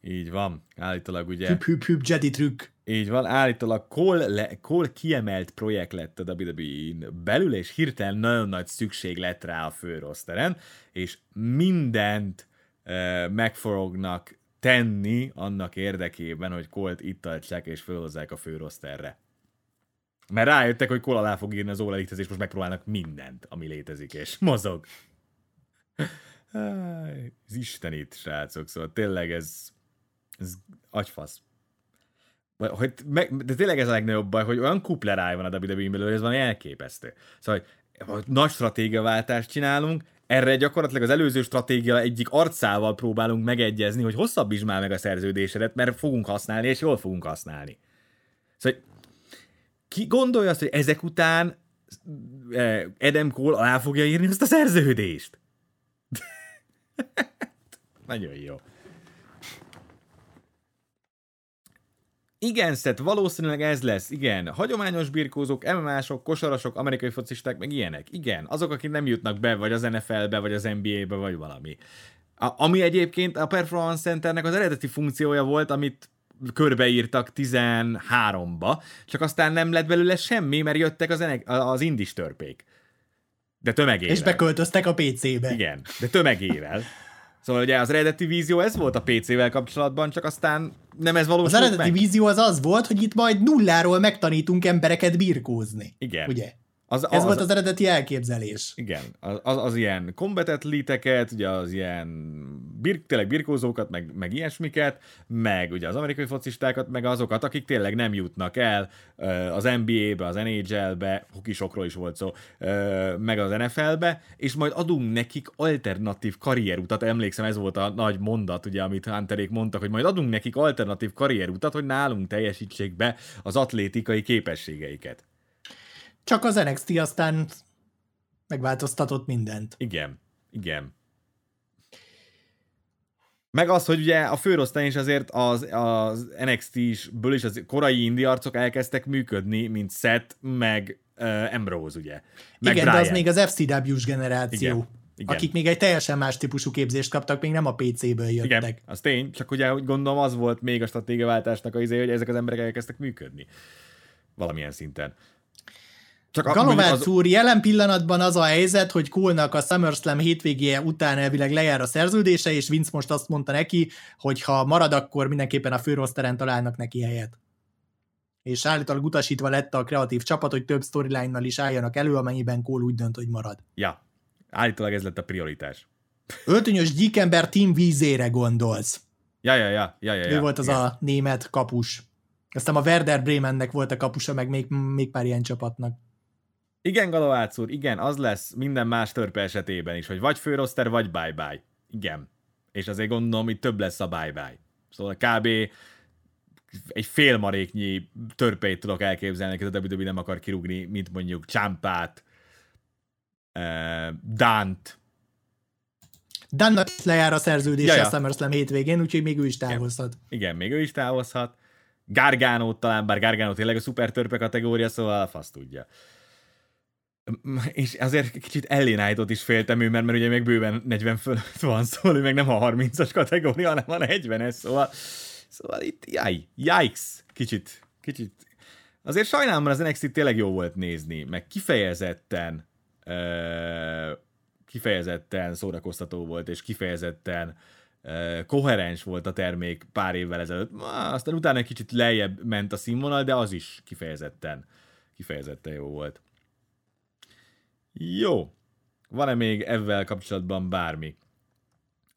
Speaker 3: Így van, állítólag ugye...
Speaker 4: Hüp, hüp, hüp, Jedi trükk.
Speaker 3: Így van, állítólag Cole, le, Cole kiemelt projekt lett a WWE-n belül, és hirtelen nagyon nagy szükség lett rá a főroszteren, és mindent megforognak tenni annak érdekében, hogy Colt itt tartsák és fölhozzák a főroszterre. Mert rájöttek, hogy Cole alá fog írni az All és most megpróbálnak mindent, ami létezik, és mozog. Ez istenít, srácok, szóval tényleg ez, ez agyfasz. Hogy, de tényleg ez a legnagyobb baj, hogy olyan kupleráj van a WWE-n belül, ez van elképesztő. Szóval, hogy nagy stratégiaváltást csinálunk, erre gyakorlatilag az előző stratégia egyik arcával próbálunk megegyezni, hogy hosszabbítsd már meg a szerződésedet, mert fogunk használni, és jól fogunk használni. Szóval ki gondolja azt, hogy ezek után eh, Adam Cole alá fogja írni azt a szerződést? Nagyon jó. Igen, Szett, valószínűleg ez lesz, igen. Hagyományos birkózók, MMA-sok, kosarasok, amerikai focisták, meg ilyenek. Igen, azok, akik nem jutnak be, vagy az NFL-be, vagy az NBA-be, vagy valami. A, ami egyébként a Performance Centernek az eredeti funkciója volt, amit körbeírtak 13-ba, csak aztán nem lett belőle semmi, mert jöttek az, enek, az indis törpék. De tömegével.
Speaker 4: És beköltöztek a PC-be.
Speaker 3: Igen, de tömegével. Szóval ugye az eredeti vízió ez volt a PC-vel kapcsolatban, csak aztán nem ez valósult
Speaker 4: Az eredeti
Speaker 3: meg.
Speaker 4: vízió az az volt, hogy itt majd nulláról megtanítunk embereket birkózni.
Speaker 3: Igen.
Speaker 4: Ugye?
Speaker 3: Az,
Speaker 4: Ez volt az eredeti elképzelés.
Speaker 3: Igen, az, az, az ilyen combat liteket, ugye az ilyen bir, tényleg birkózókat, meg, meg ilyesmiket, meg ugye az amerikai focistákat, meg azokat, akik tényleg nem jutnak el az NBA-be, az NHL-be, hokisokról is volt szó, meg az NFL-be, és majd adunk nekik alternatív karrierutat, emlékszem, ez volt a nagy mondat, ugye, amit Hunterék mondtak, hogy majd adunk nekik alternatív karrierutat, hogy nálunk teljesítsék be az atlétikai képességeiket.
Speaker 4: Csak az NXT aztán megváltoztatott mindent.
Speaker 3: Igen, igen. Meg az, hogy ugye a főrosztály is azért az, az NXT-ből is az korai indi arcok elkezdtek működni, mint Seth, meg uh, Ambrose, ugye.
Speaker 4: Meg Igen, Brian. de az még az FCW-s generáció.
Speaker 3: Igen. Igen.
Speaker 4: akik még egy teljesen más típusú képzést kaptak, még nem a PC-ből jöttek.
Speaker 3: Igen, az tény, csak ugye úgy gondolom az volt még a stratégiaváltásnak az izé, hogy ezek az emberek elkezdtek működni. Valamilyen szinten.
Speaker 4: Csak Galovác az... úr, jelen pillanatban az a helyzet, hogy Kólnak a SummerSlam hétvégéje után elvileg lejár a szerződése, és Vince most azt mondta neki, hogy ha marad, akkor mindenképpen a főroszteren találnak neki helyet. És állítólag utasítva lett a kreatív csapat, hogy több storyline-nal is álljanak elő, amennyiben Kól úgy dönt, hogy marad.
Speaker 3: Ja, állítólag ez lett a prioritás.
Speaker 4: Öltönyös gyíkember Team vízére gondolsz.
Speaker 3: Ja, ja, ja, ja, ja,
Speaker 4: Ő
Speaker 3: ja,
Speaker 4: volt az
Speaker 3: ja.
Speaker 4: a német kapus. Aztán a Werder Bremennek volt a kapusa, meg még, még pár ilyen csapatnak.
Speaker 3: Igen, Galovác úr, igen, az lesz minden más törpe esetében is, hogy vagy főroszter, vagy bye-bye. Igen. És azért gondolom, hogy több lesz a bye-bye. Szóval kb. egy félmaréknyi törpeit tudok elképzelni, hogy a WWE nem akar kirúgni, mint mondjuk Csámpát, uh, Dant.
Speaker 4: Dannak lejár a szerződése ja, ja. a SummerSlam hétvégén, úgyhogy még ő is távozhat.
Speaker 3: Igen, igen még ő is távozhat. Gargánót talán, bár Gargánó tényleg a szuper törpe kategória, szóval fasz tudja és azért kicsit ellénállított is féltem ő, mert, mert ugye még bőven 40 fölött van, szóval meg nem a 30-as kategória, hanem a 40-es, szóval, szóval itt jaj, yikes, kicsit, kicsit. Azért sajnálom, mert az NXT tényleg jó volt nézni, meg kifejezetten uh, kifejezetten szórakoztató volt, és kifejezetten uh, koherens volt a termék pár évvel ezelőtt. Aztán utána egy kicsit lejjebb ment a színvonal, de az is kifejezetten, kifejezetten jó volt. Jó. Van-e még ezzel kapcsolatban bármi,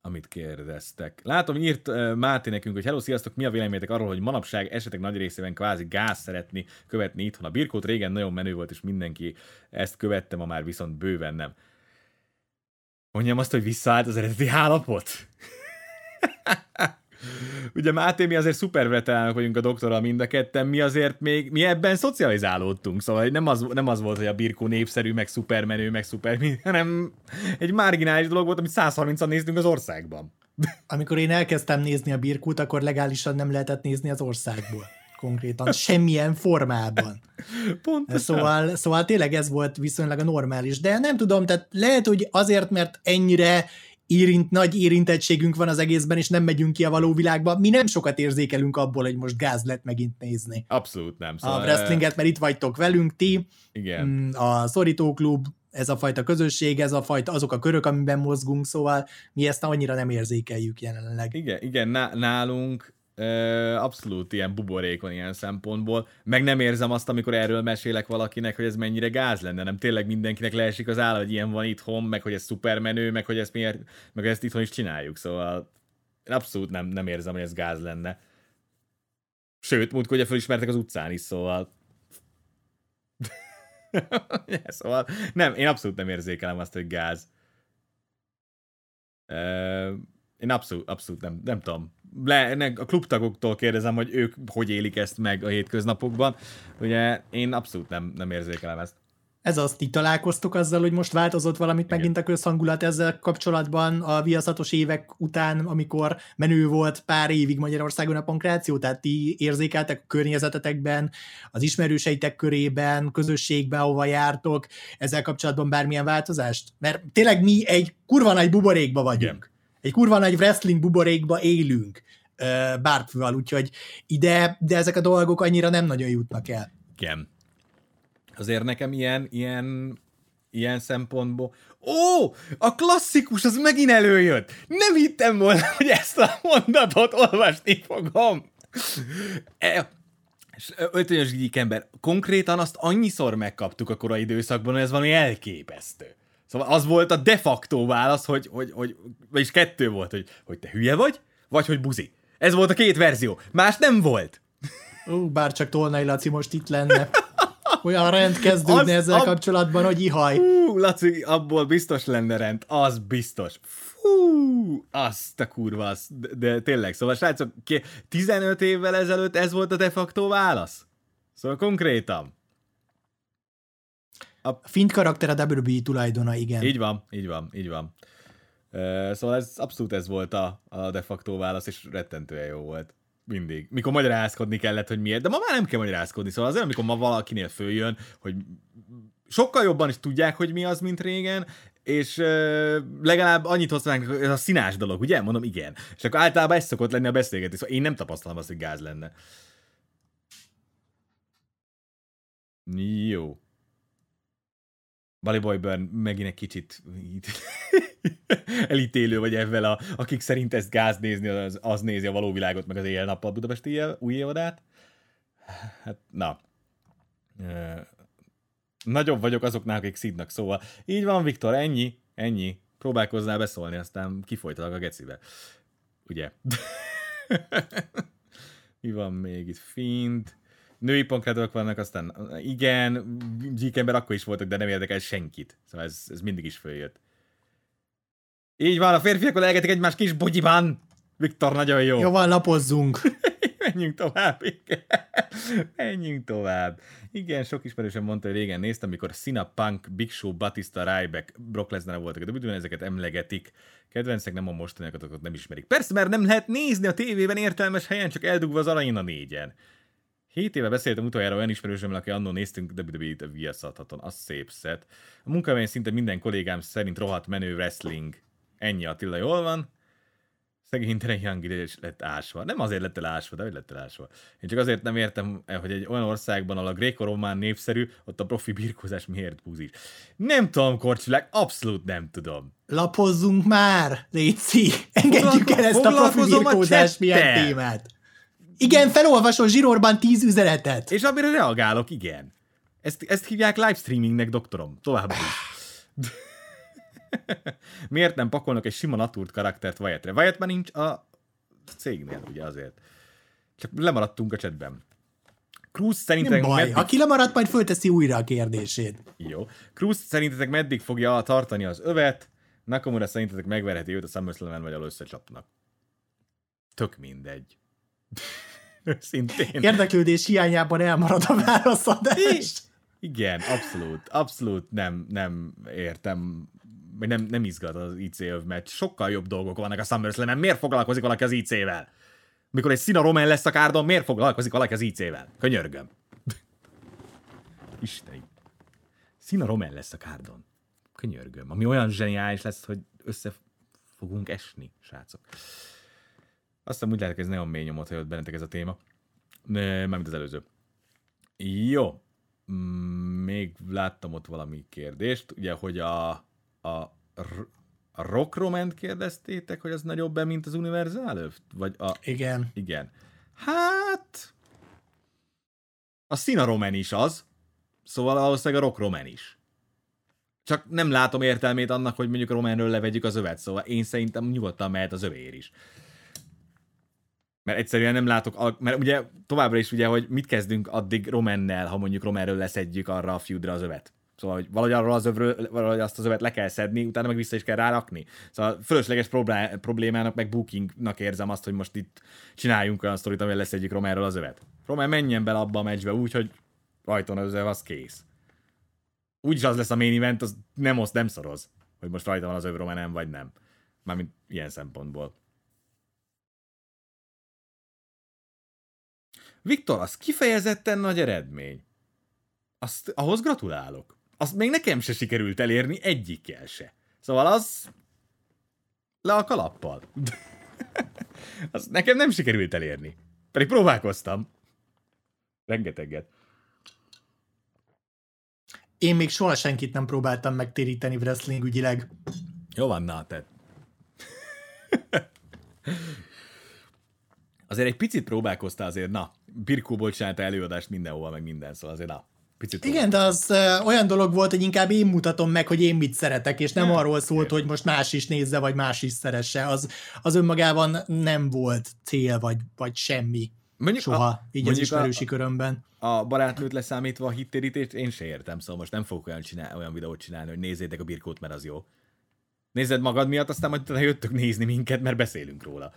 Speaker 3: amit kérdeztek? Látom, írt uh, Máté nekünk, hogy hello, sziasztok, mi a véleményetek arról, hogy manapság esetek nagy részében kvázi gáz szeretni követni itthon. A birkót régen nagyon menő volt, és mindenki ezt követte, ma már viszont bőven nem. Mondjam azt, hogy visszaállt az eredeti állapot? Ugye Máté, mi azért szuper veteránok vagyunk a doktorral mind a ketten, mi azért még, mi ebben szocializálódtunk, szóval nem az, nem az volt, hogy a Birkó népszerű, meg szupermenő, meg szuper, hanem egy marginális dolog volt, amit 130-an néztünk az országban.
Speaker 4: Amikor én elkezdtem nézni a Birkót, akkor legálisan nem lehetett nézni az országból konkrétan, semmilyen formában.
Speaker 3: Pontosan.
Speaker 4: Szóval, szóval tényleg ez volt viszonylag a normális, de nem tudom, tehát lehet, hogy azért, mert ennyire érint, nagy érintettségünk van az egészben, és nem megyünk ki a való világba. Mi nem sokat érzékelünk abból, hogy most gáz lett megint nézni.
Speaker 3: Abszolút nem.
Speaker 4: Szóval a wrestlinget, mert itt vagytok velünk ti.
Speaker 3: Igen.
Speaker 4: Mm, a Szorító Klub, ez a fajta közösség, ez a fajta, azok a körök, amiben mozgunk, szóval mi ezt annyira nem érzékeljük jelenleg.
Speaker 3: Igen, igen nálunk abszolút ilyen buborékon ilyen szempontból, meg nem érzem azt, amikor erről mesélek valakinek, hogy ez mennyire gáz lenne, nem tényleg mindenkinek leesik az áll, hogy ilyen van itthon, meg hogy ez szupermenő, meg hogy ezt miért, meg ezt itthon is csináljuk, szóval abszolút nem, nem érzem, hogy ez gáz lenne. Sőt, múltkor ugye felismertek az utcán is, szóval szóval nem, én abszolút nem érzékelem azt, hogy gáz. Én abszolút, abszolút nem, nem tudom. Le, a klubtagoktól kérdezem, hogy ők hogy élik ezt meg a hétköznapokban. Ugye én abszolút nem, nem érzékelem ezt.
Speaker 4: Ez azt, ti találkoztok azzal, hogy most változott valamit Igen. megint a közhangulat ezzel kapcsolatban a viaszatos évek után, amikor menő volt pár évig Magyarországon a pankráció, tehát ti érzékeltek a környezetetekben, az ismerőseitek körében, közösségben, ahova jártok, ezzel kapcsolatban bármilyen változást? Mert tényleg mi egy kurva nagy buborékba vagyunk. Igen. Egy kurva nagy wrestling buborékba élünk bárkival, úgyhogy ide, de ezek a dolgok annyira nem nagyon jutnak el.
Speaker 3: Igen azért nekem ilyen, ilyen, ilyen szempontból. Ó, a klasszikus, az megint előjött. Nem hittem volna, hogy ezt a mondatot olvasni fogom. E, Öltönyös ember. Konkrétan azt annyiszor megkaptuk a korai időszakban, hogy ez valami elképesztő. Szóval az volt a de facto válasz, hogy, hogy, hogy vagyis kettő volt, hogy, hogy te hülye vagy, vagy hogy buzi. Ez volt a két verzió. Más nem volt.
Speaker 4: Ú, bár csak Tolnai Laci most itt lenne. olyan rend kezdődne az, ezzel ab... kapcsolatban, hogy ihaj.
Speaker 3: Fú, Laci, abból biztos lenne rend, az biztos. Fú, azt a kurva, az, de, de tényleg, szóval srácok, 15 évvel ezelőtt ez volt a de facto válasz? Szóval konkrétan.
Speaker 4: A fint karakter a WWE tulajdona, igen.
Speaker 3: Így van, így van, így van. Szóval ez abszolút ez volt a, a de facto válasz, és rettentően jó volt. Mindig. Mikor magyarázkodni kellett, hogy miért. De ma már nem kell magyarázkodni. Szóval azért, amikor ma valakinél följön, hogy sokkal jobban is tudják, hogy mi az, mint régen, és uh, legalább annyit hozták, ez a színás dolog, ugye? Mondom, igen. És akkor általában ez szokott lenni a beszélgetés. Szóval én nem tapasztalom azt, hogy gáz lenne. Jó. Bali Boy Burn megint egy kicsit elítélő vagy ezzel, a, akik szerint ezt gáz nézni, az, az nézi a való világot, meg az éjjel-nappal Budapesti új évadát. Hát, na. Nagyobb vagyok azoknál, akik szidnak, szóval így van, Viktor, ennyi, ennyi. Próbálkoznál beszólni, aztán kifolytalak a gecibe. Ugye? Mi van még itt? Fint női pankrátok vannak, aztán igen, gyíkember akkor is voltak, de nem érdekel senkit. Szóval ez, ez mindig is följött. Így van, a férfiak legetik egymás kis bugyiban. Viktor, nagyon jó.
Speaker 4: Jó van, lapozzunk.
Speaker 3: Menjünk tovább. Igen. Menjünk tovább. Igen, sok ismerősen mondta, hogy régen néztem, amikor Sina Punk, Big Show, Batista, Ryback, Brock Lesnar voltak, de ugyan ezeket emlegetik. Kedvencek nem a mostaniakat nem ismerik. Persze, mert nem lehet nézni a tévében értelmes helyen, csak eldugva az a négyen. Hét éve beszéltem utoljára olyan ismerősömmel, aki annól néztünk WWE-t a Viaszathaton. Az szép szett. A munkahelyen szinte minden kollégám szerint rohadt menő wrestling. Ennyi Attila, jól van? Szegény Tere Young is lett ásva. Nem azért lett el ásva, de hogy lett el ásva. Én csak azért nem értem, hogy egy olyan országban, ahol a gréko-román népszerű, ott a profi birkózás miért búzis. Nem tudom, Korcsilák, abszolút nem tudom.
Speaker 4: Lapozzunk már, Léci! Engedjük el ezt a profi birkózás miatt témát. Igen, felolvasol zsírorban tíz üzenetet.
Speaker 3: És amire reagálok, igen. Ezt, ezt hívják livestreamingnek, doktorom. Tovább is. Miért nem pakolnak egy sima natúrt karaktert Wyatt-re? Wyatt már nincs a cégnél, ugye azért. Csak lemaradtunk a chatben. Cruz szerintetek...
Speaker 4: Nem baj, meddig... aki lemaradt, majd fölteszi újra a kérdését.
Speaker 3: Jó. Cruz szerintetek meddig fogja tartani az övet? Nakamura szerintetek megverheti őt a SummerSlam-en, vagy alul összecsapnak? Tök mindegy.
Speaker 4: Szintén. Érdeklődés hiányában elmarad a válaszadás.
Speaker 3: Igen, abszolút, abszolút nem, nem értem, vagy nem, nem izgat az IC mert sokkal jobb dolgok vannak a SummerSlam-en. Miért foglalkozik valaki az IC-vel? Mikor egy Sina Roman lesz a kárdon, miért foglalkozik valaki az IC-vel? Könyörgöm. Istenim. Sina Roman lesz a kárdon. Könyörgöm. Ami olyan zseniális lesz, hogy össze fogunk esni, srácok. Aztán úgy lehet, hogy ez nagyon mély nyomot hagyott bennetek ez a téma. Mármint az előző. Jó. Mm, még láttam ott valami kérdést, ugye, hogy a, a, a Rock Roman kérdeztétek, hogy az nagyobb-e, mint az Universal? Vagy a...
Speaker 4: Igen.
Speaker 3: Igen. Hát... A Sina Roman is az, szóval valószínűleg a Rock Roman is. Csak nem látom értelmét annak, hogy mondjuk a Romanről levegyük az övet, szóval én szerintem nyugodtan mehet az övér is. Mert egyszerűen nem látok, mert ugye továbbra is ugye, hogy mit kezdünk addig Romannel, ha mondjuk Romanről leszedjük arra a feudra az övet. Szóval, hogy valahogy arról az övről, valahogy azt az övet le kell szedni, utána meg vissza is kell rárakni. Szóval fölösleges problémának, meg bookingnak érzem azt, hogy most itt csináljunk olyan sztorit, amivel leszedjük Romáról az övet. Román menjen bele abba a meccsbe úgy, hogy rajton az öv, az kész. Úgyis az lesz a main event, az nem osz, nem szoroz, hogy most rajta van az öv Román nem, vagy nem. Mármint ilyen szempontból. Viktor, az kifejezetten nagy eredmény. Azt, ahhoz gratulálok. Azt még nekem se sikerült elérni egyikkel se. Szóval az le a kalappal. az nekem nem sikerült elérni. Pedig próbálkoztam. Rengeteget.
Speaker 4: Én még soha senkit nem próbáltam megtéríteni wrestling ügyileg.
Speaker 3: Jó van, na, te. azért egy picit próbálkoztál azért, na, Birkóból csinálta előadást mindenhol, meg minden, szóval azért na, picit
Speaker 4: Igen, de az olyan dolog volt, hogy inkább én mutatom meg, hogy én mit szeretek, és nem, nem arról szólt, hogy most más is nézze, vagy más is szeresse. Az, az önmagában nem volt cél, vagy, vagy semmi. Mondjuk Soha, a, így az ismerősi a, körömben.
Speaker 3: A barátnőt leszámítva a hittérítést én se értem, szóval most nem fogok olyan, csinál, olyan videót csinálni, hogy nézzétek a birkót, mert az jó. Nézed magad miatt, aztán majd jöttök nézni minket, mert beszélünk róla.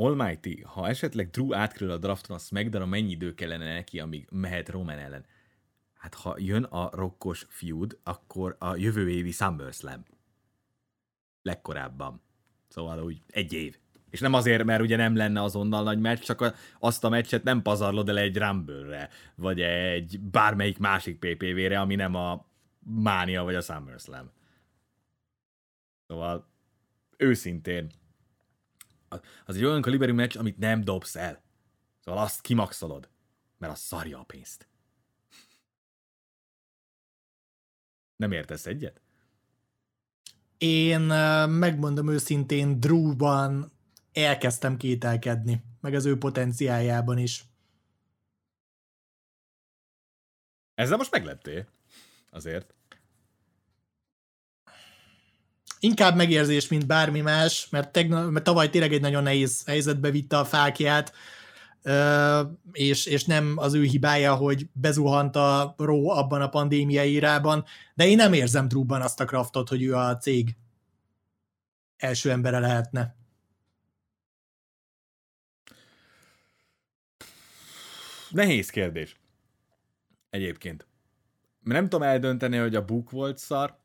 Speaker 3: Almighty, ha esetleg Drew átkerül a drafton a SmackDown, mennyi idő kellene neki, amíg mehet Roman ellen? Hát ha jön a rokkos feud, akkor a jövő évi SummerSlam. Legkorábban. Szóval úgy egy év. És nem azért, mert ugye nem lenne azonnal nagy meccs, csak azt a meccset nem pazarlod el egy Rumble-re, vagy egy bármelyik másik PPV-re, ami nem a Mánia vagy a SummerSlam. Szóval őszintén, az egy olyan kaliberű meccs, amit nem dobsz el. Szóval azt kimaxolod, mert az szarja a pénzt. Nem értesz egyet?
Speaker 4: Én megmondom őszintén, Drew-ban elkezdtem kételkedni, meg az ő potenciájában is.
Speaker 3: Ezzel most megleptél. Azért.
Speaker 4: Inkább megérzés, mint bármi más, mert, tegna, mert tavaly tényleg egy nagyon nehéz helyzetbe vitte a fákját, és, és nem az ő hibája, hogy bezuhant a Ró abban a pandémia írában, de én nem érzem Drúban azt a kraftot, hogy ő a cég első embere lehetne.
Speaker 3: Nehéz kérdés. Egyébként. Nem tudom eldönteni, hogy a buk volt szar,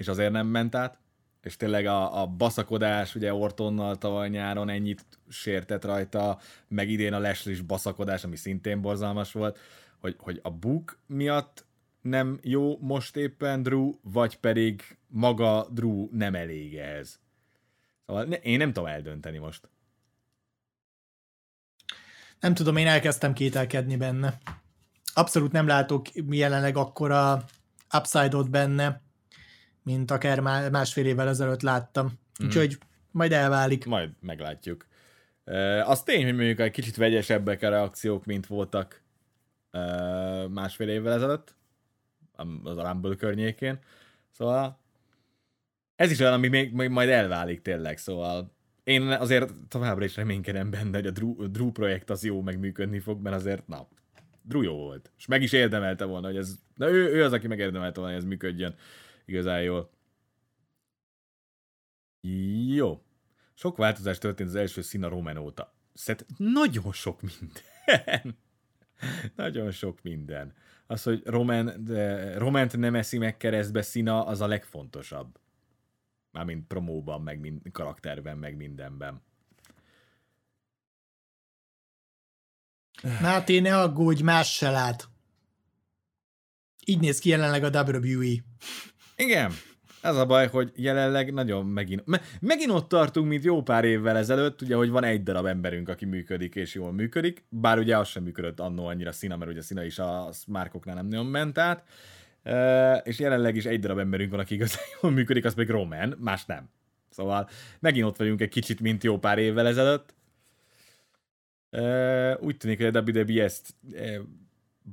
Speaker 3: és azért nem ment át, és tényleg a, a baszakodás, ugye Ortonnal tavaly nyáron ennyit sértett rajta, meg idén a Leslie baszakodás, ami szintén borzalmas volt, hogy, hogy a buk miatt nem jó most éppen Drew, vagy pedig maga Drew nem elég ehhez. Szóval ne, én nem tudom eldönteni most.
Speaker 4: Nem tudom, én elkezdtem kételkedni benne. Abszolút nem látok jelenleg akkora upside-ot benne, mint akár másfél évvel ezelőtt láttam. Mm. Úgyhogy majd elválik.
Speaker 3: Majd meglátjuk. Uh, az tény, hogy mondjuk egy kicsit vegyesebbek a reakciók, mint voltak uh, másfél évvel ezelőtt, az a Rumble környékén. Szóval ez is olyan, ami még, még majd elválik tényleg, szóval én azért továbbra is reménykedem benne, hogy a Drew, Drew projekt az jó, meg működni fog, mert azért, na, Drew jó volt. És meg is érdemelte volna, hogy ez, na ő, ő az, aki megérdemelte volna, hogy ez működjön igazán jól. Jó. Sok változás történt az első szín a Roman óta. Szett nagyon sok minden. nagyon sok minden. Az, hogy Roman, de Romant nem eszi meg keresztbe szína, az a legfontosabb. Mármint promóban, meg mind, karakterben, meg mindenben.
Speaker 4: Máté, ne aggódj, más se lát. Így néz ki jelenleg a WWE.
Speaker 3: Igen, ez a baj, hogy jelenleg nagyon megint, me, megint ott tartunk, mint jó pár évvel ezelőtt, ugye, hogy van egy darab emberünk, aki működik és jól működik, bár ugye az sem működött annó annyira szína, mert ugye szína is a márkoknál nem nagyon ment át, és jelenleg is egy darab emberünk van, aki igazán jól működik, az még Roman, más nem. Szóval megint ott vagyunk egy kicsit, mint jó pár évvel ezelőtt. E, úgy tűnik, hogy a ezt e,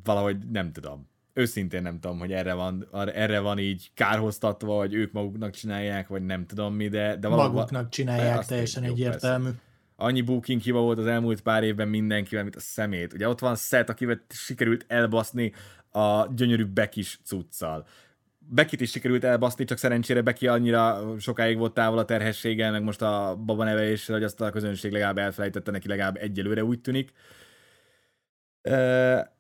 Speaker 3: valahogy nem tudom őszintén nem tudom, hogy erre van, erre van így kárhoztatva, vagy ők maguknak csinálják, vagy nem tudom mi, de... de
Speaker 4: valóban, Maguknak csinálják, teljesen egyértelmű.
Speaker 3: annyi booking hiba volt az elmúlt pár évben mindenkivel, mint a szemét. Ugye ott van Seth, akivel sikerült elbaszni a gyönyörű Bekis cuccal. Bekit is sikerült elbaszni, csak szerencsére Beki annyira sokáig volt távol a terhességgel, meg most a babaneveléssel, hogy azt a közönség legalább elfelejtette neki legalább egyelőre úgy tűnik. E,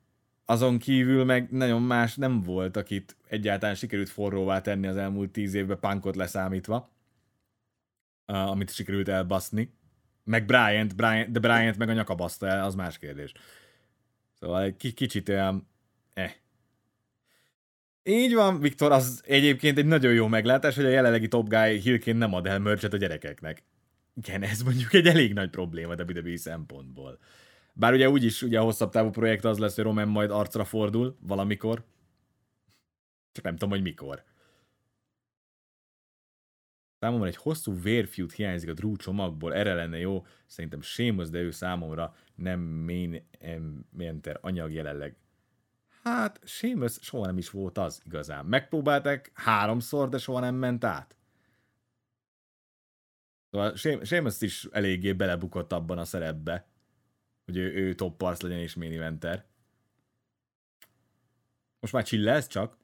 Speaker 3: azon kívül meg nagyon más nem volt, akit egyáltalán sikerült forróvá tenni az elmúlt tíz évben, punkot leszámítva, amit sikerült elbaszni. Meg Bryant, Bryant de Bryant meg a nyakabaszta el, az más kérdés. Szóval egy kicsit olyan, eh. Így van, Viktor, az egyébként egy nagyon jó meglátás, hogy a jelenlegi top guy hírként nem ad el merchet a gyerekeknek. Igen, ez mondjuk egy elég nagy probléma WWE szempontból. Bár ugye úgyis ugye a hosszabb távú projekt az lesz, hogy Roman majd arcra fordul valamikor. Csak nem tudom, hogy mikor. Számomra egy hosszú vérfiút hiányzik a Drew csomagból, erre lenne jó. Szerintem Seamus, de ő számomra nem main enter anyag jelenleg. Hát, Seamus soha nem is volt az igazán. Megpróbálták háromszor, de soha nem ment át. Szóval Seamus is eléggé belebukott abban a szerepbe, hogy ő, ő top parsz legyen és main eventer. Most már chillelsz csak?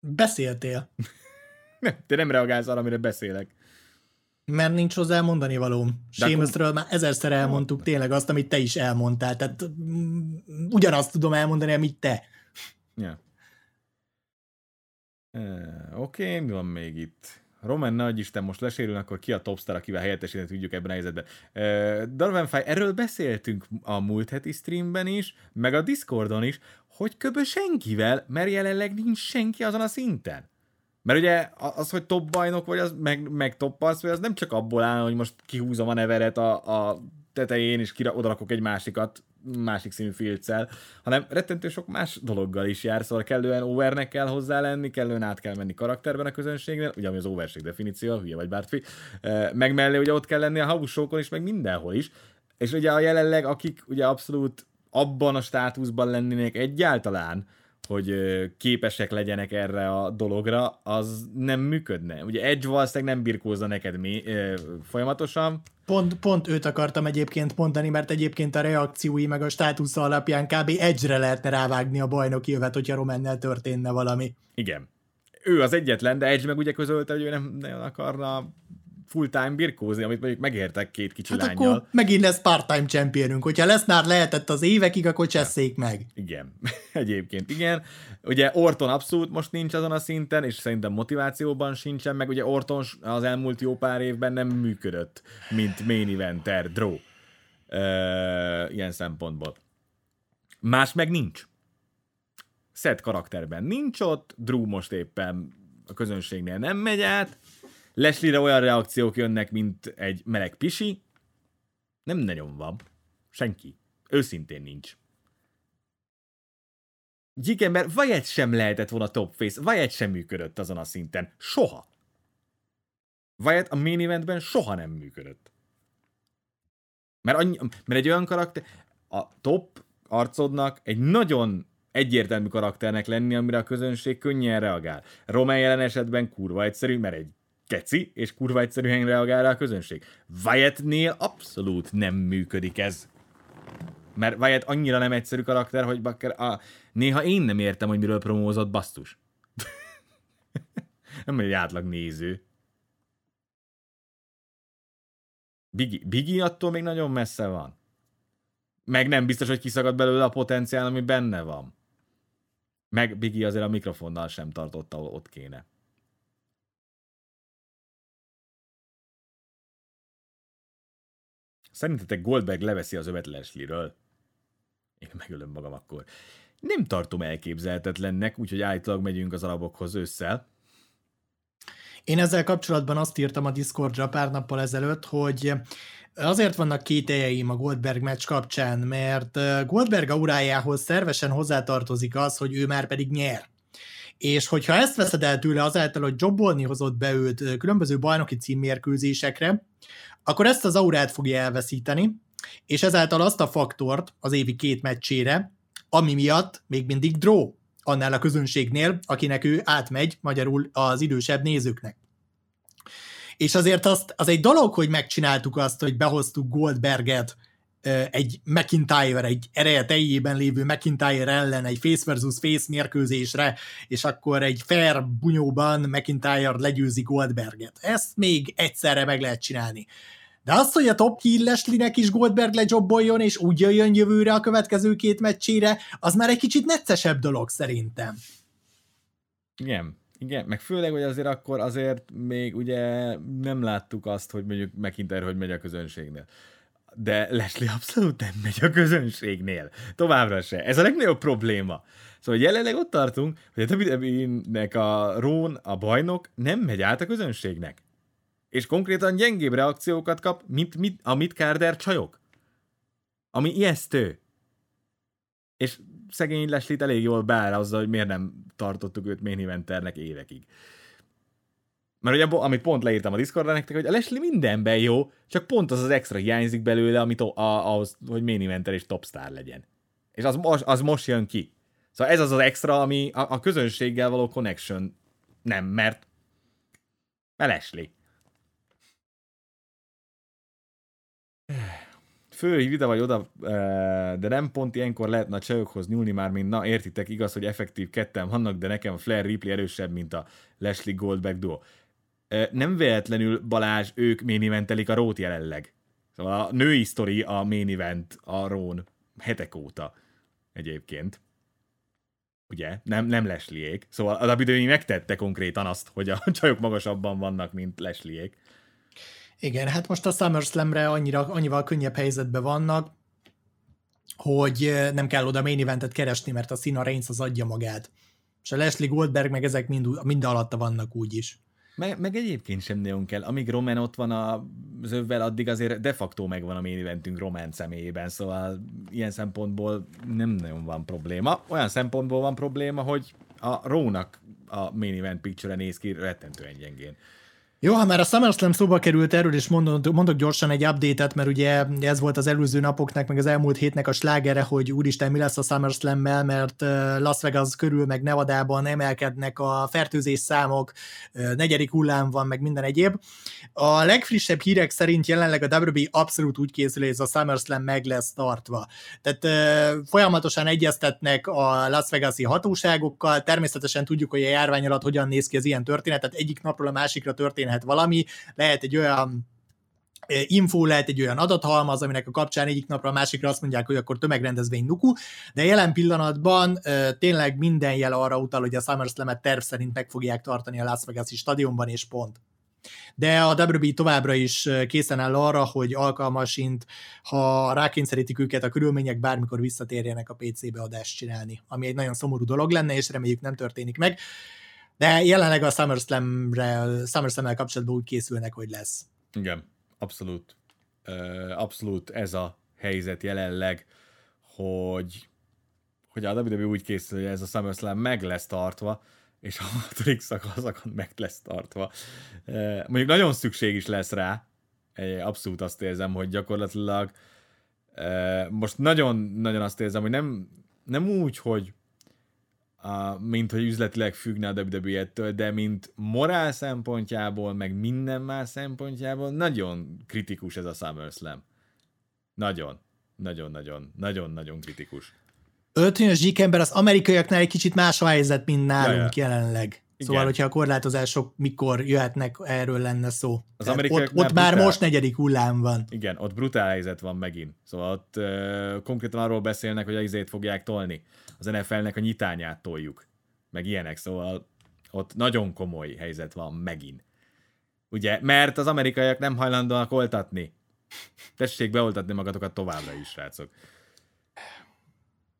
Speaker 4: Beszéltél.
Speaker 3: nem, te nem reagálsz arra, amire beszélek.
Speaker 4: Mert nincs hozzá mondani valóm. Sémeszről már ezerszer elmondtuk tényleg azt, amit te is elmondtál. Tehát mm, ugyanazt tudom elmondani, amit te.
Speaker 3: Ja. Uh, Oké, okay, mi van még itt? Roman nagy Isten most lesérül, akkor ki a topstar, akivel helyettesíteni tudjuk ebben a helyzetben. Uh, Darwin Fay, erről beszéltünk a múlt heti streamben is, meg a Discordon is, hogy köbö senkivel, mert jelenleg nincs senki azon a szinten. Mert ugye az, hogy top bajnok vagy, az, meg, meg top pass, vagy az nem csak abból áll, hogy most kihúzom a neveret a, a tetején, és kira, odarakok egy másikat, másik színű filccel, hanem rettentő sok más dologgal is jár, szóval kellően overnek kell hozzá lenni, kellően át kell menni karakterben a közönségnél, ugye ami az overség definíció, hülye vagy Bártfi, meg mellé ugye ott kell lenni a hausókon is, meg mindenhol is, és ugye a jelenleg, akik ugye abszolút abban a státuszban lennének egyáltalán, hogy képesek legyenek erre a dologra, az nem működne. Ugye Edge valószínűleg nem birkózza neked mi, folyamatosan.
Speaker 4: Pont, pont őt akartam egyébként mondani, mert egyébként a reakciói meg a státusza alapján kb. Edge-re lehetne rávágni a bajnoki jövet, hogyha Romannel történne valami.
Speaker 3: Igen. Ő az egyetlen, de Edge meg ugye közölte, hogy ő nem, nem akarna full-time birkózni, amit mondjuk megértek két kicsi hát lányjal. akkor
Speaker 4: megint lesz part-time championünk. Hogyha lesz már lehetett az évekig, akkor cseszék meg.
Speaker 3: Igen, egyébként igen. Ugye Orton abszolút most nincs azon a szinten, és szerintem motivációban sincsen, meg ugye Orton az elmúlt jó pár évben nem működött, mint main eventer, draw. Uh, ilyen szempontból. Más meg nincs. Szed karakterben nincs ott, Drew most éppen a közönségnél nem megy át, Leslie-re olyan reakciók jönnek, mint egy meleg pisi. Nem nagyon van. Senki. Őszintén nincs. Igen, mert Wyatt sem lehetett volna top face, Wyatt sem működött azon a szinten. Soha. Wyatt a main eventben soha nem működött. Mert, annyi, mert egy olyan karakter, a top arcodnak egy nagyon egyértelmű karakternek lenni, amire a közönség könnyen reagál. Roman jelen esetben kurva egyszerű, mert egy keci, és kurva egyszerűen reagál rá a közönség. Wyattnél abszolút nem működik ez. Mert Wyatt annyira nem egyszerű karakter, hogy bakker, a, néha én nem értem, hogy miről promózott basztus. nem egy átlag néző. Biggie, Biggie attól még nagyon messze van. Meg nem biztos, hogy kiszagad belőle a potenciál, ami benne van. Meg Biggie azért a mikrofonnal sem tartotta ott kéne. Szerintetek Goldberg leveszi az övet Leslie-ről? Én megölöm magam akkor. Nem tartom elképzelhetetlennek, úgyhogy állítólag megyünk az arabokhoz ősszel.
Speaker 4: Én ezzel kapcsolatban azt írtam a Discordra pár nappal ezelőtt, hogy azért vannak két eljeim a Goldberg meccs kapcsán, mert Goldberg aurájához szervesen hozzátartozik az, hogy ő már pedig nyer. És hogyha ezt veszed el tőle azáltal, hogy jobbolni hozott be őt különböző bajnoki címmérkőzésekre, akkor ezt az aurát fogja elveszíteni, és ezáltal azt a faktort az évi két meccsére, ami miatt még mindig draw annál a közönségnél, akinek ő átmegy, magyarul az idősebb nézőknek. És azért azt, az egy dolog, hogy megcsináltuk azt, hogy behoztuk Goldberget egy McIntyre, egy ereje teljében lévő McIntyre ellen egy face versus face mérkőzésre, és akkor egy fair bunyóban McIntyre legyőzi Goldberget. Ezt még egyszerre meg lehet csinálni. De azt, hogy a top heel Leslie-nek is Goldberg lejobboljon, és úgy jöjjön jövőre a következő két meccsére, az már egy kicsit neccesebb dolog szerintem.
Speaker 3: Igen, igen, meg főleg, hogy azért akkor azért még ugye nem láttuk azt, hogy mondjuk McIntyre hogy megy a közönségnél. De Leslie abszolút nem megy a közönségnél. Továbbra se. Ez a legnagyobb probléma. Szóval jelenleg ott tartunk, hogy a WWE-nek a Rón, a bajnok nem megy át a közönségnek és konkrétan gyengébb reakciókat kap, mint, mint a Midcarder csajok. Ami ijesztő. És szegény Leslie elég jól beáll azzal, hogy miért nem tartottuk őt main eventernek évekig. Mert ugye, amit pont leírtam a Discordra nektek, hogy a Leslie mindenben jó, csak pont az az extra hiányzik belőle, amit a, ahhoz, hogy main eventer és topstar legyen. És az, az, az most jön ki. Szóval ez az az extra, ami a, a közönséggel való connection nem, mert, mert. Fő ide vagy oda, de nem pont ilyenkor lehetne a csajokhoz nyúlni már, mint na értitek, igaz, hogy effektív ketten vannak, de nekem a Flair Ripley erősebb, mint a Leslie Goldberg duo. Nem véletlenül Balázs, ők main eventelik a rót jelenleg. Szóval a női sztori a main event a Rón hetek óta egyébként. Ugye? Nem, nem Leslie-ék. Szóval a WWE megtette konkrétan azt, hogy a csajok magasabban vannak, mint Leslie-ék.
Speaker 4: Igen, hát most a SummerSlam-re annyira, annyival könnyebb helyzetben vannak, hogy nem kell oda main eventet keresni, mert a Sina Reigns az adja magát. És a Leslie Goldberg meg ezek mind, mind alatta vannak úgyis.
Speaker 3: Meg, meg egyébként sem nagyon kell. Amíg Roman ott van az övvel, addig azért de facto megvan a main eventünk Roman személyében, szóval ilyen szempontból nem nagyon van probléma. Olyan szempontból van probléma, hogy a Rónak a main event picture néz ki rettentően gyengén.
Speaker 4: Jó, ha már a SummerSlam szóba került erről, és mondok, mondok gyorsan egy update-et, mert ugye ez volt az előző napoknak, meg az elmúlt hétnek a slágere, hogy úristen, mi lesz a SummerSlam-mel, mert Las Vegas körül, meg Nevadában emelkednek a fertőzés számok, negyedik hullám van, meg minden egyéb. A legfrissebb hírek szerint jelenleg a WWE abszolút úgy készül, hogy ez a SummerSlam meg lesz tartva. Tehát folyamatosan egyeztetnek a Las Vegas-i hatóságokkal, természetesen tudjuk, hogy a járvány alatt hogyan néz ki az ilyen történet, tehát egyik napról a másikra történhet történhet valami, lehet egy olyan info lehet egy olyan adathalmaz, aminek a kapcsán egyik napra a másikra azt mondják, hogy akkor tömegrendezvény nuku, de jelen pillanatban tényleg minden jel arra utal, hogy a SummerSlam-et terv szerint meg fogják tartani a Las Vegas-i stadionban, és pont. De a WWE továbbra is készen áll arra, hogy alkalmasint, ha rákényszerítik őket a körülmények, bármikor visszatérjenek a PC-be adást csinálni, ami egy nagyon szomorú dolog lenne, és reméljük nem történik meg. De jelenleg a SummerSlam-re, SummerSlam-mel kapcsolatban úgy készülnek, hogy lesz.
Speaker 3: Igen, abszolút. Abszolút ez a helyzet jelenleg, hogy, hogy a WWE úgy készül, hogy ez a SummerSlam meg lesz tartva, és a hatodik szakaszakon meg lesz tartva. Mondjuk nagyon szükség is lesz rá, abszolút azt érzem, hogy gyakorlatilag most nagyon-nagyon azt érzem, hogy nem, nem úgy, hogy mint hogy üzletileg függne a WWE-től, de mint morál szempontjából, meg minden más szempontjából nagyon kritikus ez a SummerSlam. Nagyon, nagyon, nagyon, nagyon, nagyon kritikus.
Speaker 4: Öltönyös zsíkember az amerikaiaknál egy kicsit más a helyzet, mint nálunk ja, ja. jelenleg. Igen. Szóval, hogyha a korlátozások mikor jöhetnek, erről lenne szó. Az ott, ott már most negyedik hullám van.
Speaker 3: Igen, ott brutál helyzet van megint. Szóval ott uh, konkrétan arról beszélnek, hogy a izét fogják tolni az NFL-nek a nyitányát toljuk, meg ilyenek, szóval ott nagyon komoly helyzet van megint. Ugye, mert az amerikaiak nem hajlandóak oltatni. Tessék beoltatni magatokat továbbra is, srácok.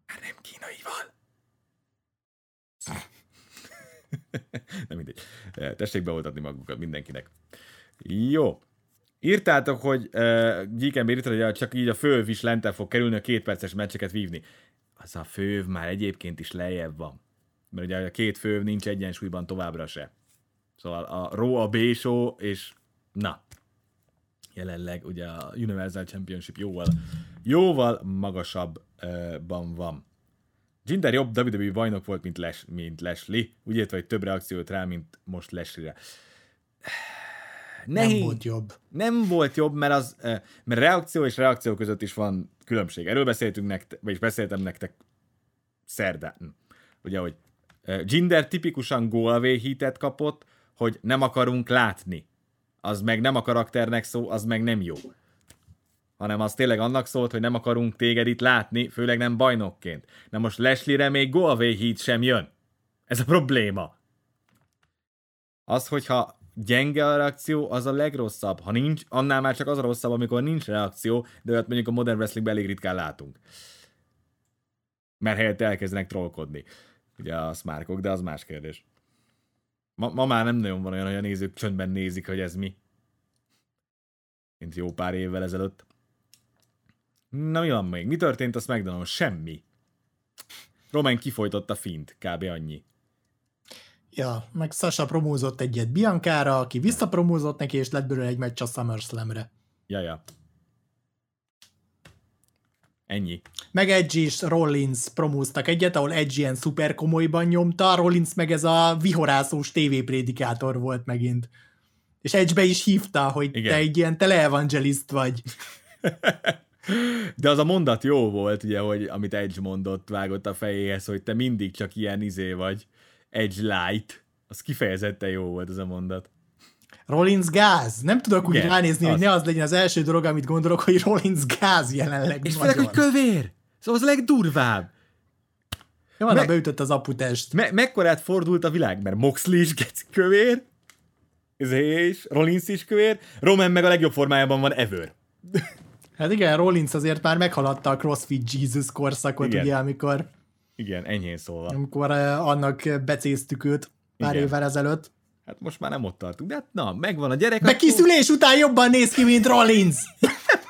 Speaker 3: Már nem kínaival. nem mindegy. Tessék beoltatni magukat mindenkinek. Jó. Írtátok, hogy uh, Gyíken hogy csak így a fölv is lente fog kerülni a két perces meccseket vívni az a főv már egyébként is lejjebb van. Mert ugye a két főv nincs egyensúlyban továbbra se. Szóval a Raw, a b és na, jelenleg ugye a Universal Championship jóval, jóval magasabban van. Jinder jobb WWE bajnok volt, mint, Les, mint Leslie, úgy értve, hogy több reakciót rá, mint most Leslie-re. Nehéz.
Speaker 4: Nem volt jobb.
Speaker 3: Nem volt jobb, mert, az, mert reakció és reakció között is van különbség. Erről beszéltünk nektek, vagyis beszéltem nektek szerdán. Ugye, hogy Jinder tipikusan go away hitet kapott, hogy nem akarunk látni. Az meg nem a karakternek szó, az meg nem jó. Hanem az tényleg annak szólt, hogy nem akarunk téged itt látni, főleg nem bajnokként. Na most Leslie-re még go away hit sem jön. Ez a probléma. Az, hogyha gyenge a reakció, az a legrosszabb. Ha nincs, annál már csak az a rosszabb, amikor nincs reakció, de olyat mondjuk a Modern wrestling elég ritkán látunk. Mert helyett elkezdenek trollkodni. Ugye a smárkok, de az más kérdés. Ma, ma már nem nagyon van olyan, hogy a nézők csöndben nézik, hogy ez mi. Mint jó pár évvel ezelőtt. Na mi van még? Mi történt a smackdown Semmi. Roman kifolytotta fint, kb. annyi.
Speaker 4: Ja, meg Sasha promózott egyet Biancára, aki visszapromózott neki, és lett belőle egy meccs a SummerSlam-re.
Speaker 3: Ja, ja. Ennyi.
Speaker 4: Meg Edge és Rollins promóztak egyet, ahol Edge ilyen szuper komolyban nyomta, Rollins meg ez a vihorászós tévéprédikátor volt megint. És Edge be is hívta, hogy Igen. te egy ilyen teleevangelist vagy.
Speaker 3: De az a mondat jó volt, ugye, hogy amit Edge mondott, vágott a fejéhez, hogy te mindig csak ilyen izé vagy, Edge light. Az kifejezetten jó volt ez a mondat.
Speaker 4: Rollins gáz. Nem tudok úgy Igen, ránézni, az. hogy ne az legyen az első dolog, amit gondolok, hogy Rollins gáz jelenleg.
Speaker 3: És főleg, hogy kövér! Szóval az a legdurvább.
Speaker 4: Jó, Me- beütött az aputest.
Speaker 3: Me- mekkorát fordult a világ, mert Moxley is geci kövér, Zé is, Rollins is kövér, Roman meg a legjobb formájában van ever.
Speaker 4: Hát igen, Rollins azért már meghaladta a CrossFit Jesus korszakot, igen. ugye, amikor...
Speaker 3: Igen, enyhén szólva.
Speaker 4: Amikor uh, annak becéztük őt pár igen. évvel ezelőtt.
Speaker 3: Hát most már nem ott tartunk, de hát na, megvan a gyerek.
Speaker 4: Becky akkor... után jobban néz ki, mint Rollins.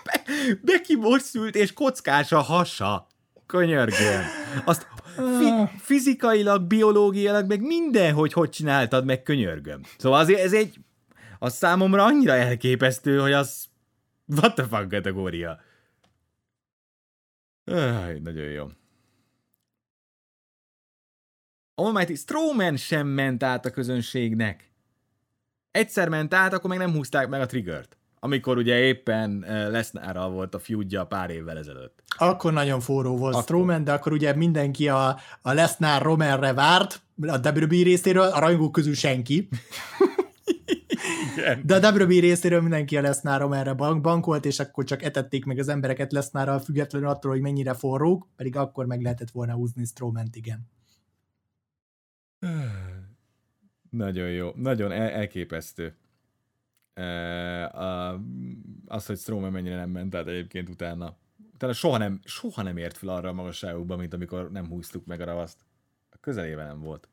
Speaker 3: Becky most szült, és kockás a hasa. Könyörgöm. Azt fi- fizikailag, biológiailag, meg minden, hogy hogy csináltad, meg könyörgöm. Szóval azért ez egy, az számomra annyira elképesztő, hogy az what the fuck kategória. Öh, nagyon jó. Almighty Strowman sem ment át a közönségnek. Egyszer ment át, akkor meg nem húzták meg a triggert. Amikor ugye éppen eh, Lesnárral volt a feudja pár évvel ezelőtt.
Speaker 4: Akkor nagyon forró volt akkor. Strowman, de akkor ugye mindenki a, a Lesnar Romerre várt, a WWE részéről, a rajongók közül senki. Igen. De a WWE részéről mindenki a Lesnar Romerre bank, bankolt, és akkor csak etették meg az embereket Lesnárral függetlenül attól, hogy mennyire forrók, pedig akkor meg lehetett volna húzni strowman igen.
Speaker 3: Nagyon jó, nagyon el- elképesztő. az, hogy Strowman mennyire nem ment át egyébként utána. Utána soha nem, soha nem ért fel arra a magasságukba, mint amikor nem húztuk meg a ravaszt. A közelében nem volt.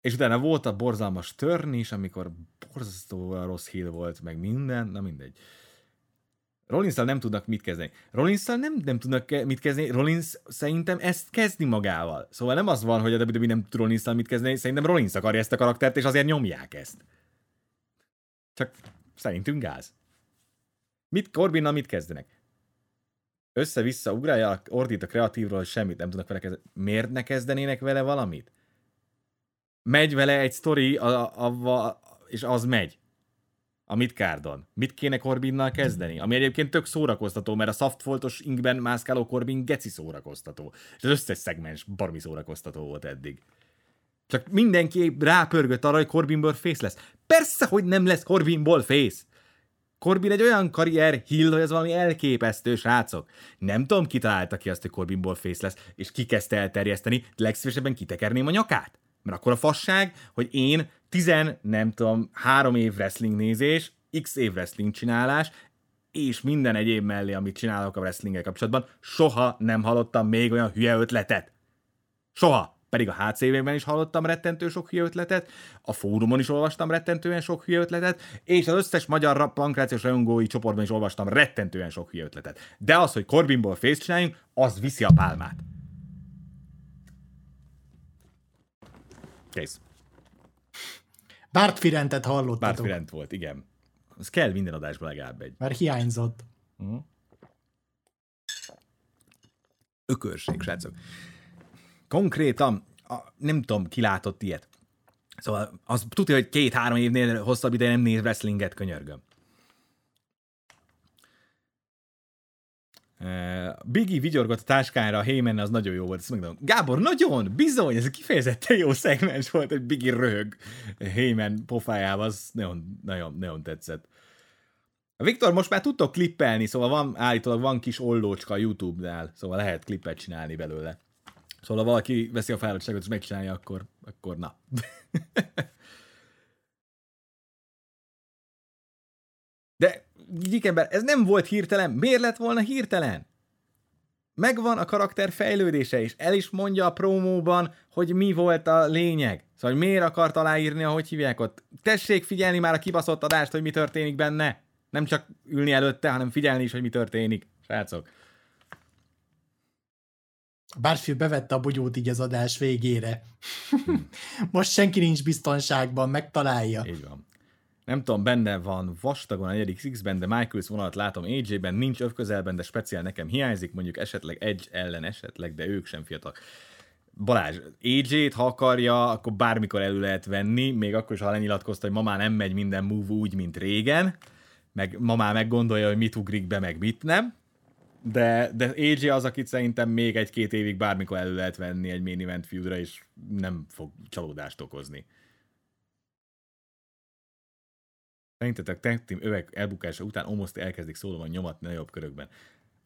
Speaker 3: És utána volt a borzalmas törni is, amikor borzasztóan rossz hír volt, meg minden, na mindegy. Rollins nem tudnak mit kezdeni. rollins nem, nem tudnak mit kezdeni, Rollins szerintem ezt kezdi magával. Szóval nem az van, hogy a WWE nem tud rollins mit kezdeni, szerintem Rollins akarja ezt a karaktert, és azért nyomják ezt. Csak szerintünk gáz. Mit Corbinnal mit kezdenek? Össze-vissza ugrálja, ordít a kreatívról, hogy semmit nem tudnak vele kezdeni. Miért ne kezdenének vele valamit? Megy vele egy sztori, a, a, a, és az megy a Midcardon. Mit kéne Corbinnal kezdeni? Ami egyébként tök szórakoztató, mert a softfoltos inkben mászkáló Corbin geci szórakoztató. És az összes szegmens barmi szórakoztató volt eddig. Csak mindenki rápörgött arra, hogy Corbinból fész lesz. Persze, hogy nem lesz Corbinból fész. Corbin egy olyan karrier hill, hogy ez valami elképesztő, srácok. Nem tudom, ki találta ki azt, hogy Corbinból fész lesz, és ki kezdte elterjeszteni, legszívesebben kitekerném a nyakát. Mert akkor a fasság, hogy én tizen, nem tudom, három év wrestling nézés, x év wrestling csinálás, és minden egyéb mellé, amit csinálok a wrestlinggel kapcsolatban, soha nem hallottam még olyan hülye ötletet. Soha! Pedig a HCV-ben is hallottam rettentő sok hülye ötletet, a fórumon is olvastam rettentően sok hülye ötletet, és az összes magyar pankrációs rajongói csoportban is olvastam rettentően sok hülye ötletet. De az, hogy Corbinból face csináljunk, az viszi a pálmát. Kész.
Speaker 4: Bárt Firentet hallottatok.
Speaker 3: Bárt Firent volt, igen. Az kell minden adásban legalább egy.
Speaker 4: Már hiányzott. Uh-huh.
Speaker 3: Ökörség, srácok. Konkrétan, a, nem tudom, ki látott ilyet. Szóval az tudja, hogy két-három évnél hosszabb ideje nem néz wrestlinget, könyörgöm. Biggie vigyorgott a táskára a Heyman, az nagyon jó volt. Ezt. Gábor, nagyon, bizony, ez kifejezetten jó szegmens volt, hogy Biggie röhög Heyman pofájával, az nagyon, nagyon, nagyon tetszett. Viktor, most már tudtok klippelni, szóval van, állítólag van kis ollócska a YouTube-nál, szóval lehet klippet csinálni belőle. Szóval ha valaki veszi a fáradtságot és megcsinálja, akkor, akkor na. De ember, ez nem volt hirtelen. Miért lett volna hirtelen? Megvan a karakter fejlődése, és el is mondja a promóban, hogy mi volt a lényeg. Szóval, hogy miért akart aláírni, ahogy hívják ott. Tessék figyelni már a kibaszott adást, hogy mi történik benne. Nem csak ülni előtte, hanem figyelni is, hogy mi történik. Srácok.
Speaker 4: Bárfield bevette a bogyót így az adás végére. Most senki nincs biztonságban, megtalálja.
Speaker 3: Így van. Nem tudom, benne van vastagon a 4 X-ben, de Michaels vonalat látom AJ-ben, nincs övközelben, de speciál nekem hiányzik, mondjuk esetleg egy ellen esetleg, de ők sem fiatalok. Balázs, AJ-t, ha akarja, akkor bármikor elő lehet venni, még akkor is, ha lenyilatkozta, hogy ma már nem megy minden move úgy, mint régen, meg ma már meggondolja, hogy mit ugrik be, meg mit nem de, de AJ az, akit szerintem még egy-két évig bármikor elő lehet venni egy main event feudra, és nem fog csalódást okozni. Szerintetek tag team övek elbukása után Omoszt elkezdik szólóban nyomatni nagyobb körökben.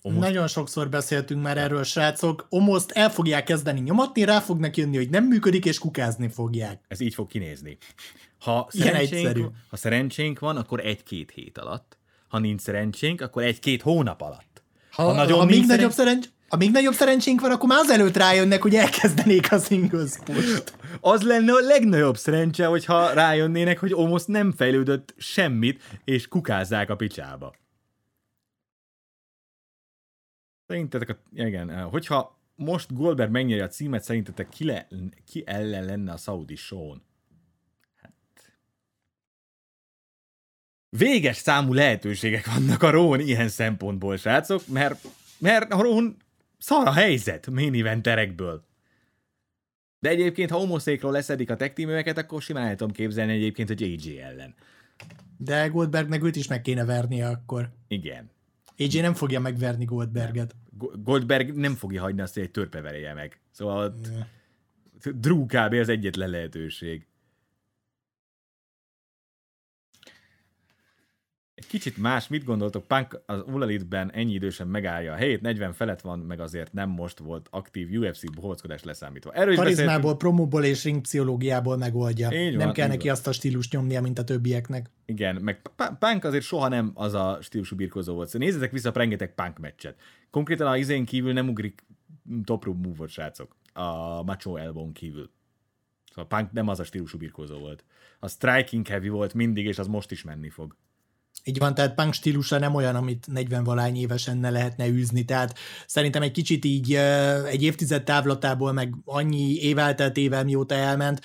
Speaker 4: Omoszt... Nagyon sokszor beszéltünk már erről, srácok. Omoszt el fogják kezdeni nyomatni, rá fognak jönni, hogy nem működik, és kukázni fogják.
Speaker 3: Ez így fog kinézni. Ha szerencsénk, ha szerencsénk van, akkor egy-két hét alatt. Ha nincs szerencsénk, akkor egy-két hónap alatt.
Speaker 4: Ha, ha, nagyon ha még nagyobb szerencs, ha még nagyobb szerencsénk van, akkor már azelőtt rájönnek, hogy elkezdenék a singles push
Speaker 3: Az lenne a legnagyobb szerencse, hogyha rájönnének, hogy Omos nem fejlődött semmit, és kukázzák a picsába. Szerintetek, a, igen, hogyha most Goldberg megnyeri a címet, szerintetek ki, le, ki ellen lenne a Saudi show véges számú lehetőségek vannak a Rón ilyen szempontból, srácok, mert, mert a Rón szar a helyzet main eventerekből. De egyébként, ha homoszékról leszedik a tech akkor simán el tudom képzelni egyébként, hogy AJ ellen.
Speaker 4: De Goldbergnek őt is meg kéne vernie akkor.
Speaker 3: Igen.
Speaker 4: AJ nem fogja megverni Goldberget.
Speaker 3: Goldberg nem fogja hagyni azt, hogy egy törpe verje meg. Szóval Drew kb. az egyetlen lehetőség. Egy kicsit más, mit gondoltok, Punk az Ulalitben ennyi idősen megállja a helyét, 40 felett van, meg azért nem most volt aktív UFC bohóckodás leszámítva.
Speaker 4: Erről Karizmából, promóból és ringpszichológiából megoldja. Így nem van, kell neki van. azt a stílust nyomnia, mint a többieknek.
Speaker 3: Igen, meg Punk azért soha nem az a stílusú birkozó volt. Szóval nézzetek vissza rengeteg Punk meccset. Konkrétan a izén kívül nem ugrik top move srácok. A Macho Elbow kívül. Szóval Punk nem az a stílusú birkozó volt. A striking heavy volt mindig, és az most is menni fog.
Speaker 4: Így van, tehát punk stílusa nem olyan, amit 40 valány évesen ne lehetne űzni, tehát szerintem egy kicsit így egy évtized távlatából, meg annyi év elteltével, mióta elment,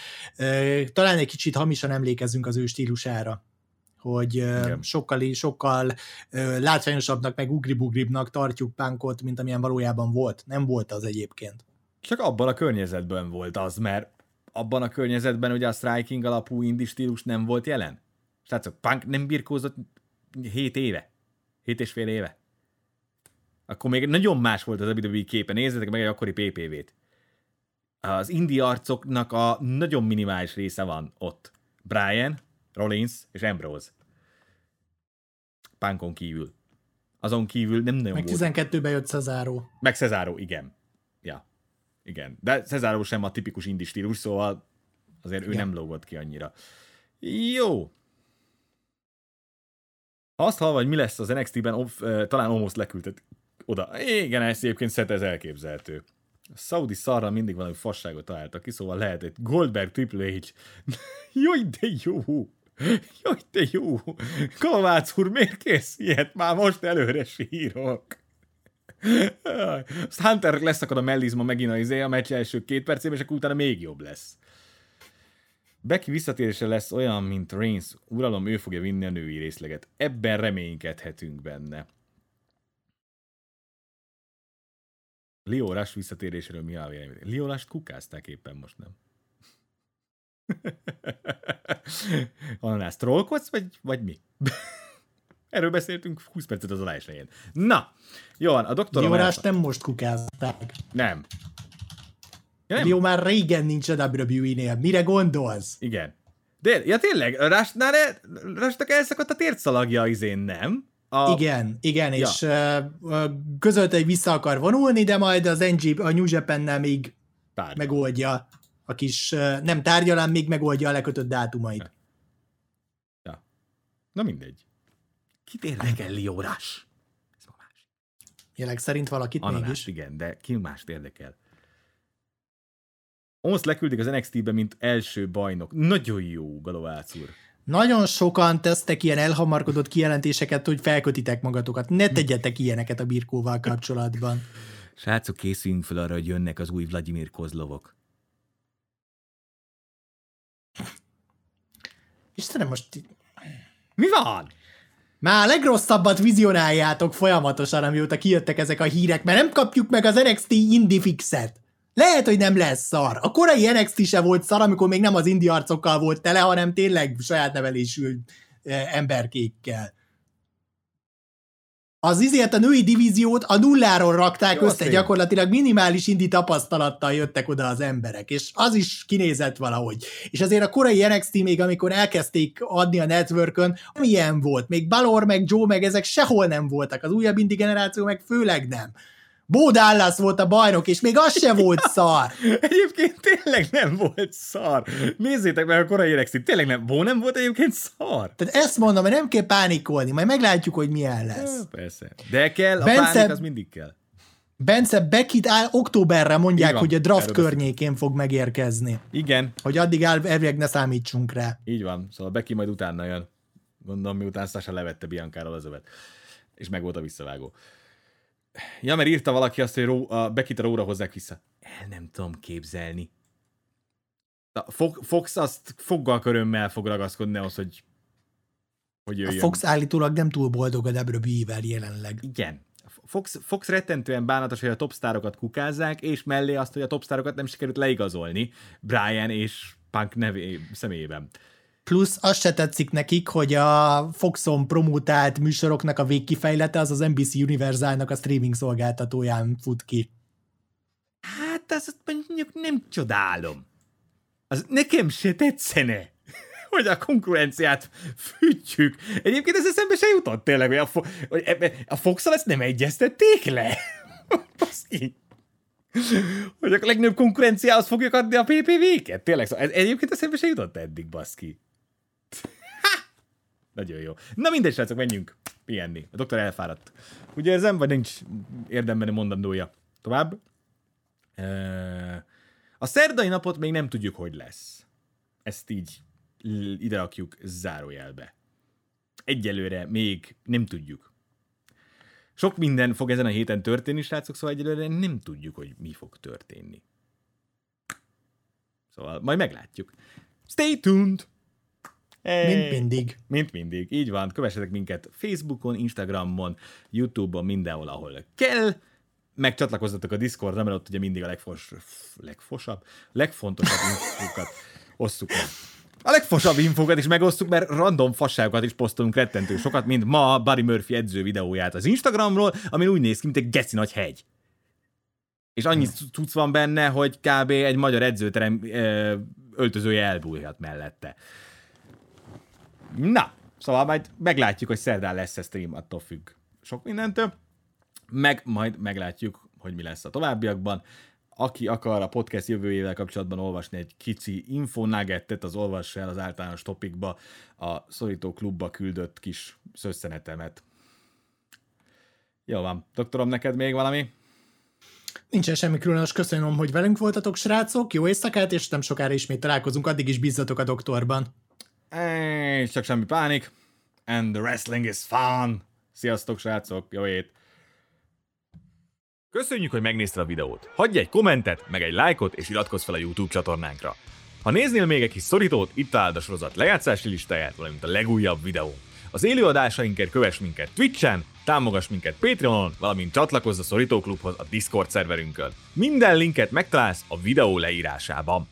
Speaker 4: talán egy kicsit hamisan emlékezünk az ő stílusára hogy Igen. sokkal, sokkal látványosabbnak, meg ugribugribbnak tartjuk punkot, mint amilyen valójában volt. Nem volt az egyébként.
Speaker 3: Csak abban a környezetben volt az, mert abban a környezetben ugye a striking alapú indi stílus nem volt jelen. Tehát punk nem birkózott 7 éve. 7 és fél éve. Akkor még nagyon más volt az WWE képe. Nézzetek meg egy akkori PPV-t. Az indi arcoknak a nagyon minimális része van ott. Brian, Rollins és Ambrose. Punkon kívül. Azon kívül nem nagyon
Speaker 4: Meg 12-ben jött Cesaro.
Speaker 3: Meg Cesaro, igen. Ja. Igen. De Cesaro sem a tipikus indi stílus, szóval azért ő ja. nem lógott ki annyira. Jó. Azt hallva, hogy mi lesz az NXT-ben, off, talán almost leküldtek oda. Igen, ez egyébként szeret ez elképzelhető. A Saudi szarra mindig valami fasságot találtak ki, szóval lehet egy Goldberg Triple H. Jaj, de jó! Jaj, de jó! Kovács úr, miért kész ilyet? Már most előre sírok. Azt Hunter leszakad a mellizma megint a, izé, a meccs első két percében, és akkor utána még jobb lesz. Becky visszatérése lesz olyan, mint Reigns. Uralom, ő fogja vinni a női részleget. Ebben reménykedhetünk benne. Liórás visszatéréséről mi a vélemény? Liórást kukázták éppen most, nem? Ananász trollkodsz, vagy, vagy mi? Erről beszéltünk 20 percet az elején. Na, jó van, a doktorom...
Speaker 4: Diórást nem most kukázták.
Speaker 3: Nem. Ja,
Speaker 4: már régen nincs a WWE-nél. Mire gondolsz?
Speaker 3: Igen. De, ja tényleg, Rásnál Rásnak elszakadt a tércalagja izén, nem?
Speaker 4: A... Igen, igen, ja. és uh, közölte, hogy vissza akar vonulni, de majd az NG, a New Japan-nel még Tárgyal. megoldja a kis, uh, nem tárgyalán, még megoldja a lekötött dátumait. Ja.
Speaker 3: ja. Na mindegy. Kit érdekel Liórás? Ez
Speaker 4: másik. Jelek szerint valakit Ananás, mégis.
Speaker 3: igen, de ki mást érdekel? Onsz leküldik az NXT-be, mint első bajnok. Nagyon jó, Galovácz úr.
Speaker 4: Nagyon sokan tesztek ilyen elhamarkodott kijelentéseket, hogy felkötitek magatokat. Ne tegyetek ilyeneket a birkóval kapcsolatban.
Speaker 3: Srácok, készüljünk fel arra, hogy jönnek az új Vladimir Kozlovok.
Speaker 4: Istenem, most...
Speaker 3: Mi van?
Speaker 4: Már a legrosszabbat vizionáljátok folyamatosan, amióta kijöttek ezek a hírek, mert nem kapjuk meg az NXT Indie Fixet. Lehet, hogy nem lesz szar. A korai NXT se volt szar, amikor még nem az indi arcokkal volt tele, hanem tényleg saját nevelésű emberkékkel. Az izért a női divíziót a nulláról rakták Jó, össze, szépen. gyakorlatilag minimális indi tapasztalattal jöttek oda az emberek, és az is kinézett valahogy. És azért a korai NXT még, amikor elkezdték adni a networkön, milyen volt, még Balor, meg Joe, meg ezek sehol nem voltak, az újabb indi generáció meg főleg nem. Bo Dallas volt a bajnok, és még az se volt szar.
Speaker 3: Egyébként tényleg nem volt szar. Nézzétek meg a korai NXT, tényleg nem, Bo nem volt egyébként szar.
Speaker 4: Tehát ezt mondom, hogy nem kell pánikolni, majd meglátjuk, hogy milyen lesz.
Speaker 3: Ja, persze. De kell, a Bence, pánik az mindig kell.
Speaker 4: Bence Beckit áll, októberre mondják, hogy a draft környékén fog megérkezni.
Speaker 3: Igen.
Speaker 4: Hogy addig elvileg ne számítsunk rá.
Speaker 3: Így van, szóval Becky majd utána jön. Gondolom, miután Sasha levette Biancáról az övet. És meg volt a visszavágó. Ja, mert írta valaki azt, hogy ró, a Bekit a róra hozzák vissza. El nem tudom képzelni. A Fox azt foggal körömmel fog ragaszkodni ahhoz, hogy,
Speaker 4: hogy jöjjön. A Fox állítólag nem túl boldog a WWE-vel jelenleg.
Speaker 3: Igen. Fox, Fox rettentően bánatos, hogy a topstárokat kukázzák, és mellé azt, hogy a topstárokat nem sikerült leigazolni Brian és Punk nevé, személyében.
Speaker 4: Plusz azt se tetszik nekik, hogy a Foxon promotált műsoroknak a végkifejlete az az NBC Universalnak a streaming szolgáltatóján fut ki.
Speaker 3: Hát azt mondjuk nem csodálom. Az nekem se tetszene hogy a konkurenciát fűtjük. Egyébként ez eszembe se jutott tényleg, hogy a, fo- hogy a fox ezt nem egyeztették le. hogy a legnagyobb konkurenciához fogjuk adni a PPV-ket. Tényleg, szóval ez egyébként eszembe se jutott eddig, baszki. Nagyon jó. Na mindegy, srácok, menjünk pihenni. A doktor elfáradt. Úgy érzem, vagy nincs érdemben mondandója. Tovább. A szerdai napot még nem tudjuk, hogy lesz. Ezt így ide rakjuk zárójelbe. Egyelőre még nem tudjuk. Sok minden fog ezen a héten történni, srácok, szóval egyelőre nem tudjuk, hogy mi fog történni. Szóval majd meglátjuk. Stay tuned!
Speaker 4: Hey, mint mindig.
Speaker 3: Mint mindig. Így van. Kövessetek minket Facebookon, Instagramon, Youtube-on, mindenhol, ahol kell. Meg csatlakozzatok a Discordra, mert ott ugye mindig a legfos, legfosabb, legfontosabb infókat osszuk meg. A legfosabb infókat is megosztuk, mert random fasságokat is posztolunk rettentő sokat, mint ma Barry Murphy edző videóját az Instagramról, ami úgy néz ki, mint egy geci nagy hegy. És annyi cucc van benne, hogy kb. egy magyar edzőterem öltözője elbújhat mellette. Na, szóval majd meglátjuk, hogy szerdán lesz a stream, attól függ sok mindentől. Meg majd meglátjuk, hogy mi lesz a továbbiakban. Aki akar a podcast jövőjével kapcsolatban olvasni egy kicsi infonuggetet, az olvass el az általános topikba a Szorító klubba küldött kis szösszenetemet. Jó van. Doktorom, neked még valami?
Speaker 4: Nincsen semmi különös, köszönöm, hogy velünk voltatok, srácok, jó éjszakát, és nem sokára ismét találkozunk, addig is bízzatok a doktorban.
Speaker 3: És csak semmi pánik. And the wrestling is fun. Sziasztok, srácok, jó ét. Köszönjük, hogy megnézted a videót. Hagyj egy kommentet, meg egy lájkot, és iratkozz fel a YouTube csatornánkra. Ha néznél még egy kis szorítót, itt találd a sorozat lejátszási listáját, valamint a legújabb videó. Az élőadásainkért kövess minket Twitch-en, támogass minket Patreonon, valamint csatlakozz a Szorító Klubhoz a Discord szerverünkön. Minden linket megtalálsz a videó leírásában.